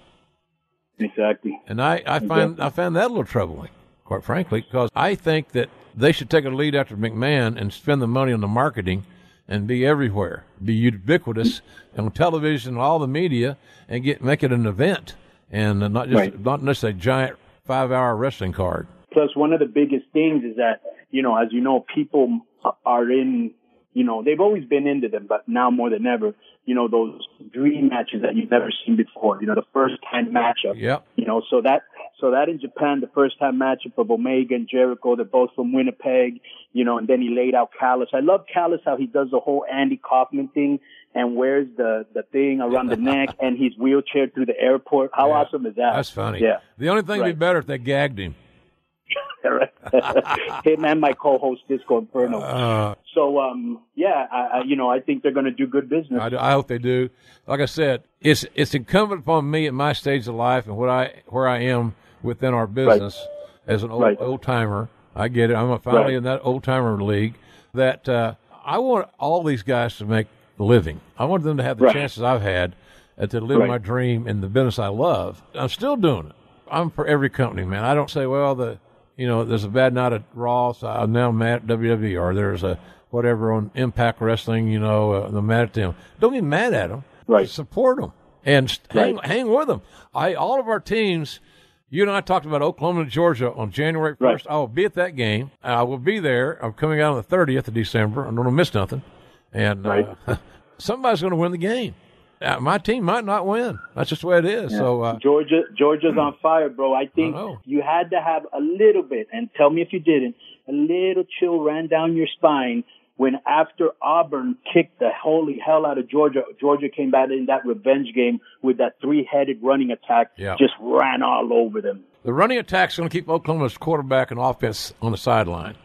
Exactly. And I, I find I found that a little troubling, quite frankly, because I think that they should take a lead after McMahon and spend the money on the marketing and be everywhere, be ubiquitous on television, and all the media, and get make it an event and not just Right. not just a giant five hour wrestling card. Plus, one of the biggest things is that, you know, as you know, people are in, you know, they've always been into them, but now more than ever, you know, those dream matches that you've never seen before, you know, the first time matchup. Yep. You know, so that so that in Japan, the first time matchup of Omega and Jericho, they're both from Winnipeg, you know, and then he laid out Callis. I love Callis how he does the whole Andy Kaufman thing and wears the the thing around the neck and he's wheelchair through the airport. How Yeah. awesome is that? That's funny. Yeah. The only thing would be better if they gagged him. Him and my co-host Disco Inferno. Uh, so um yeah, I, I you know I think they're going to do good business. I, I hope they do. Like I said, it's it's incumbent upon me at my stage of life and what I where I am within our business as an old Right. old timer. I get it. I'm finally Right. in that old timer league. That uh, I want all these guys to make a living. I want them to have the Right. chances I've had uh, to live Right. my dream in the business I love. I'm still doing it. I'm for every company, man. I don't say, well, the you know, there's a bad night at Raw, so I'm now mad at WWE, or there's a whatever on Impact Wrestling, you know, uh, I'm mad at them. Don't be mad at them. Right. Support them and hang, Right. hang with them. I all of our teams. You and I talked about Oklahoma and Georgia on January 1st. Right. I will be at that game. I will be there. I'm coming out on the 30th of December. I don't want to miss nothing. And uh, somebody's going to win the game. Uh, my team might not win. That's just the way it is. So uh, Georgia, Georgia's on fire, bro. I think know. you had to have a little bit, and tell me if you didn't, a little chill ran down your spine when after Auburn kicked the holy hell out of Georgia, Georgia came back in that revenge game with that three-headed running attack, Yeah. just ran all over them. The running attack's going to keep Oklahoma's quarterback and offense on the sideline.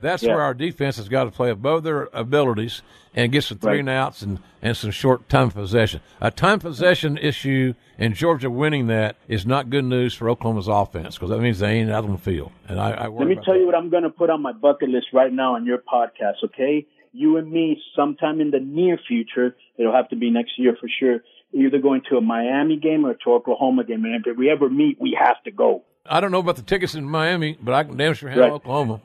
That's Yeah. where our defense has got to play above their abilities and get some three Right. and outs and, and some short time possession. A time possession issue and Georgia winning that is not good news for Oklahoma's offense because that means they ain't out on the field. And I, I Let me tell that. you what I'm going to put on my bucket list right now on your podcast, okay? You and me, sometime in the near future, it'll have to be next year for sure, either going to a Miami game or to Oklahoma game. And if we ever meet, we have to go. I don't know about the tickets in Miami, but I can damn sure handle Right. Oklahoma.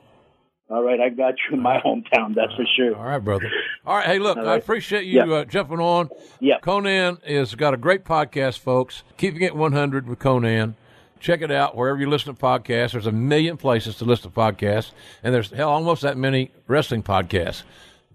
All right, I got you in my hometown, that's for sure. All right, brother. All right, hey, look, All I appreciate you Yeah. uh, jumping on. Yeah. Konnan has got a great podcast, folks. Keeping It 100 with Konnan. Check it out wherever you listen to podcasts. There's a million places to listen to podcasts, and there's hell almost that many wrestling podcasts.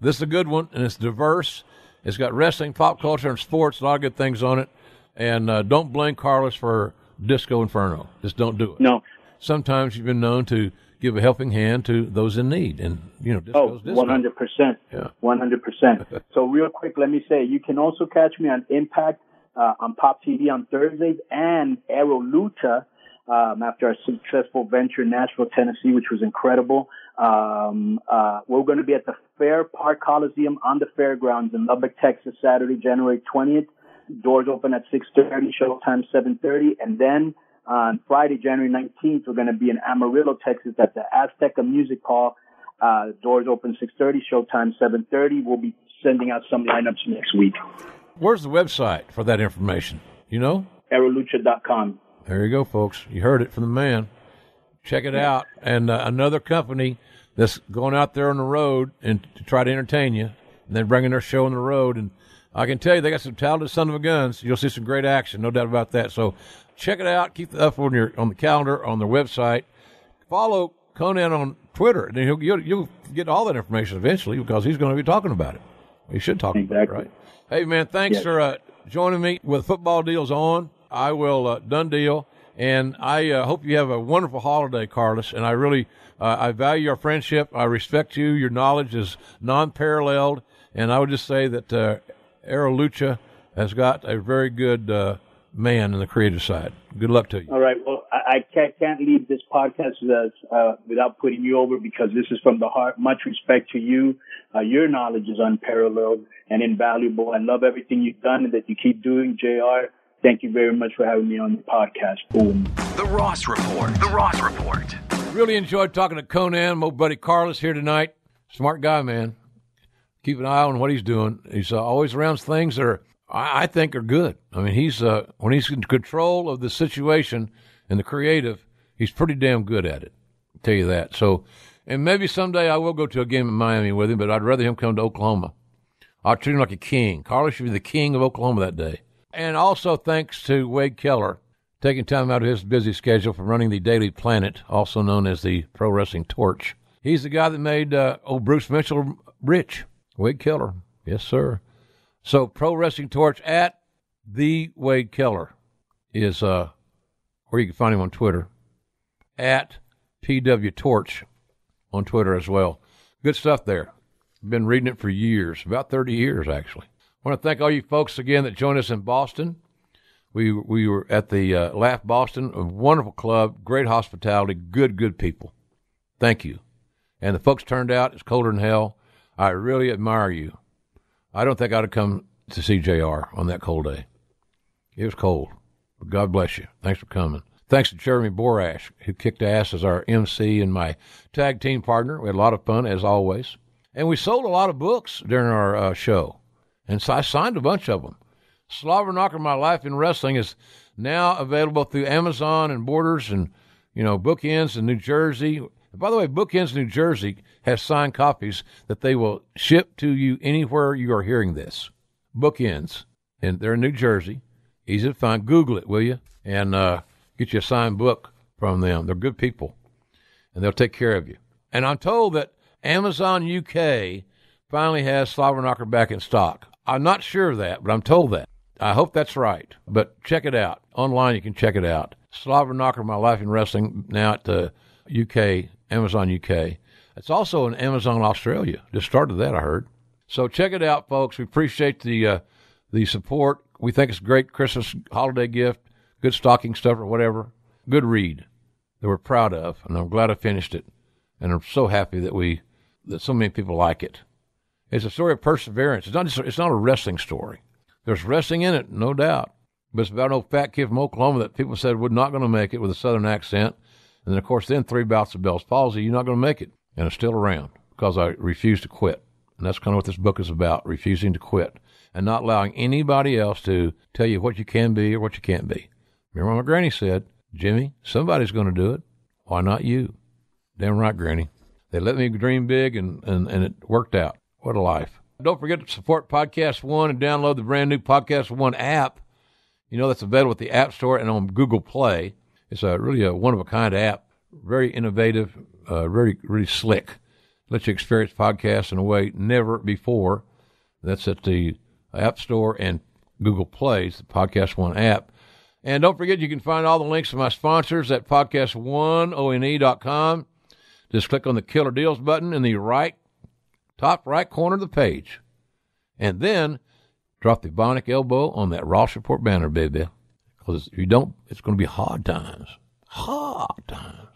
This is a good one, and it's diverse. It's got wrestling, pop culture, and sports. A lot of good things on it. And uh, don't blame Carlos for Disco Inferno. Just don't do it. No. Sometimes you've been known to give a helping hand to those in need, and you know, Oh, 100%. Yeah. 100%. so real quick, let me say, you can also catch me on Impact, uh, on Pop TV on Thursdays and Aro Lucha, um, after our successful venture in Nashville, Tennessee, which was incredible. Um, uh, we're going to be at the Fair Park Coliseum on the fairgrounds in Lubbock, Texas, Saturday, January 20th. Doors open at 6:30, showtime 7:30, and then on Friday, January 19th, we're going to be in Amarillo, Texas, at the Azteca Music Hall. Uh, doors open 6:30, showtime 7:30. We'll be sending out some lineups next week. Where's the website for that information? You know? Arolucha.com. There you go, folks. You heard it from the man. Check it out. And uh, another company that's going out there on the road and to try to entertain you, and then bringing their show on the road. And I can tell you, they got some talented son of a guns. You'll see some great action, no doubt about that. So check it out. Keep it up on your on the calendar on their website. Follow Konnan on Twitter, and you'll, you'll, you'll get all that information eventually because he's going to be talking about it. He should talk exactly. about it, right? Hey, man, thanks Yes. for uh, joining me with Football Deals On. I will, uh, done deal. And I uh, hope you have a wonderful holiday, Carlos. And I really, uh, I value our friendship. I respect you. Your knowledge is non-paralleled. And I would just say that uh, Lucha has got a very good uh, man in the creative side. Good luck to you. All right. Well, I, I can't, can't leave this podcast without, uh, without putting you over because this is from the heart. Much respect to you. Uh, your knowledge is unparalleled and invaluable. I love everything you've done and that you keep doing, JR. Thank you very much for having me on the podcast. Boom. The Ross Report. The Ross Report. Really enjoyed talking to Konnan, my buddy Carlos here tonight. Smart guy, man. Keep an eye on what he's doing. He's uh, always around things that are, I, I think, are good. I mean, he's uh, when he's in control of the situation and the creative, he's pretty damn good at it. I'll tell you that. So, and maybe someday I will go to a game in Miami with him, but I'd rather him come to Oklahoma. I'll treat him like a king. Carlos should be the king of Oklahoma that day. And also thanks to Wade Keller taking time out of his busy schedule for running the Daily Planet, also known as the Pro Wrestling Torch. He's the guy that made uh, old Bruce Mitchell rich. Wade Keller, yes sir. So Pro Wrestling Torch at the Wade Keller is uh, where you can find him on Twitter. At PW Torch on Twitter as well. Good stuff there. Been reading it for years, about 30 years actually. I want to thank all you folks again that joined us in Boston. We we were at the uh, Laugh Boston, a wonderful club, great hospitality, good good people. Thank you. And the folks turned out. It's colder than hell. I really admire you. I don't think I'd have come to see Jr. on that cold day. It was cold, but God bless you. Thanks for coming. Thanks to Jeremy Borash, who kicked ass as our MC and my tag team partner. We had a lot of fun as always, and we sold a lot of books during our uh, show, and so I signed a bunch of them. Slobberknocker, My Life in Wrestling is now available through Amazon and Borders and, you know, Bookends in New Jersey. By the way, Bookends New Jersey has signed copies that they will ship to you anywhere you are hearing this. Bookends, and they're in New Jersey. Easy to find. Google it, will you? And uh, get you a signed book from them. They're good people, and they'll take care of you. And I'm told that Amazon UK finally has Slobberknocker back in stock. I'm not sure of that, but I'm told that. I hope that's right. But check it out. Online, you can check it out. Slobberknocker, My Life in Wrestling, now at the UK, Amazon UK. It's also in Amazon Australia. Just started that, I heard. So check it out, folks. We appreciate the uh, the support. We think it's a great Christmas holiday gift, good stocking stuff or whatever. Good read that we're proud of, and I'm glad I finished it. And I'm so happy that we that so many people like it. It's a story of perseverance. It's not just, it's not a wrestling story. There's wrestling in it, no doubt. But it's about an old fat kid from Oklahoma that people said was not going to make it with a southern accent. And then, of course, then three bouts of Bell's palsy. You're not going to make it. And I'm still around because I refused to quit. And that's kind of what this book is about refusing to quit and not allowing anybody else to tell you what you can be or what you can't be. Remember what my granny said, Jimmy, somebody's going to do it. Why not you? Damn right, Granny. They let me dream big and, and, and it worked out. What a life. Don't forget to support Podcast One and download the brand new Podcast One app. You know, that's available at the App Store and on Google Play. It's a really a one of a kind app, very innovative, uh, really, really slick. Lets you experience podcasts in a way never before. That's at the App Store and Google Plays, the Podcast One app. And don't forget, you can find all the links to my sponsors at podcastone.com. Just click on the Killer Deals button in the right, top right corner of the page. And then drop the bionic elbow on that Ross Report banner, baby. If you don't, it's going to be hard times. Hard times.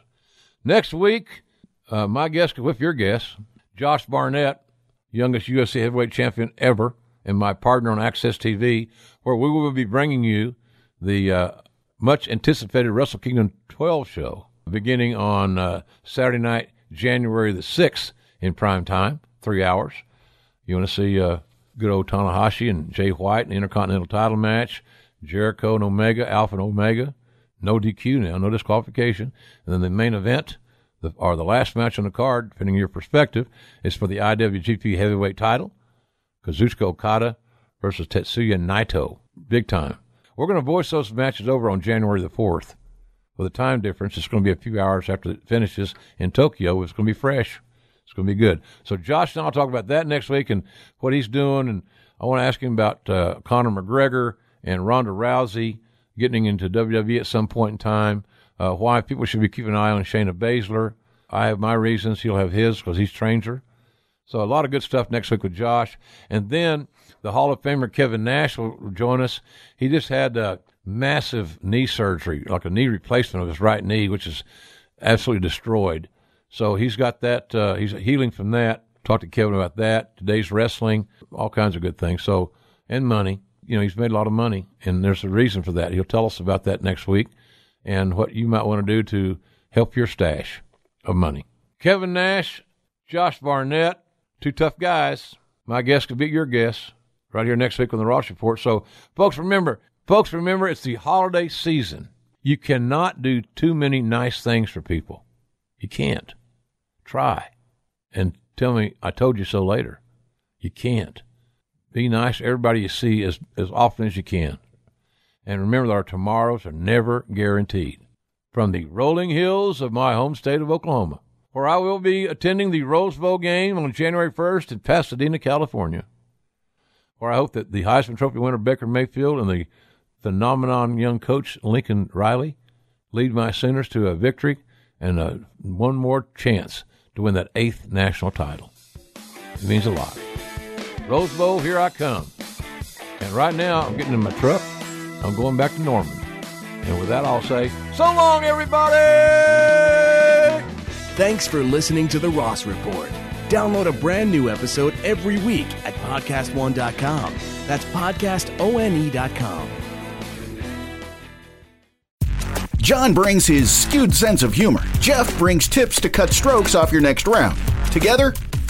Next week, Uh, my guest, with your guest, Josh Barnett, youngest UFC heavyweight champion ever, and my partner on AXS TV, where we will be bringing you the uh, much anticipated Wrestle Kingdom 12 show beginning on uh, Saturday night, January the 6th in prime time, three hours. You want to see uh, good old Tanahashi and Jay White in the Intercontinental title match, Jericho and Omega, Alpha and Omega, no DQ now, no disqualification. And then the main event, the, or the last match on the card, depending on your perspective, is for the IWGP Heavyweight title, Kazuchika Okada versus Tetsuya Naito. Big time. We're going to voice those matches over on January the 4th. With a time difference, it's going to be a few hours after it finishes in Tokyo. It's going to be fresh. It's going to be good. So Josh and I'll talk about that next week and what he's doing. And I want to ask him about uh, Conor McGregor and Ronda Rousey getting into WWE at some point in time. Uh, why people should be keeping an eye on Shayna Baszler. I have my reasons. He'll have his because he's trained her. So a lot of good stuff next week with Josh. And then the Hall of Famer Kevin Nash will join us. He just had a massive knee surgery, like a knee replacement of his right knee, which is absolutely destroyed. So he's got that. Uh, he's healing from that. Talk to Kevin about that. Today's wrestling, all kinds of good things. So and money. You know, he's made a lot of money, and there's a reason for that. He'll tell us about that next week, and what you might want to do to help your stash of money. Kevin Nash, Josh Barnett, two tough guys. My guest could be your guest right here next week on the Ross Report. So, folks, remember, folks, remember, it's the holiday season. You cannot do too many nice things for people. You can't. Try and tell me I told you so later. You can't. Be nice to everybody you see as, as often as you can. And remember that our tomorrows are never guaranteed. From the rolling hills of my home state of Oklahoma, where I will be attending the Rose Bowl game on January 1st in Pasadena, California, where I hope that the Heisman Trophy winner Baker Mayfield and the phenomenon young coach Lincoln Riley lead my Sooners to a victory and a, one more chance to win that eighth national title. It means a lot. Rose Bowl, here I come. And right now, I'm getting in my truck. I'm going back to Norman. And with that, I'll say, so long, everybody! Thanks for listening to The Ross Report. Download a brand new episode every week at podcastone.com. That's podcastone.com. John brings his skewed sense of humor. Jeff brings tips to cut strokes off your next round. Together,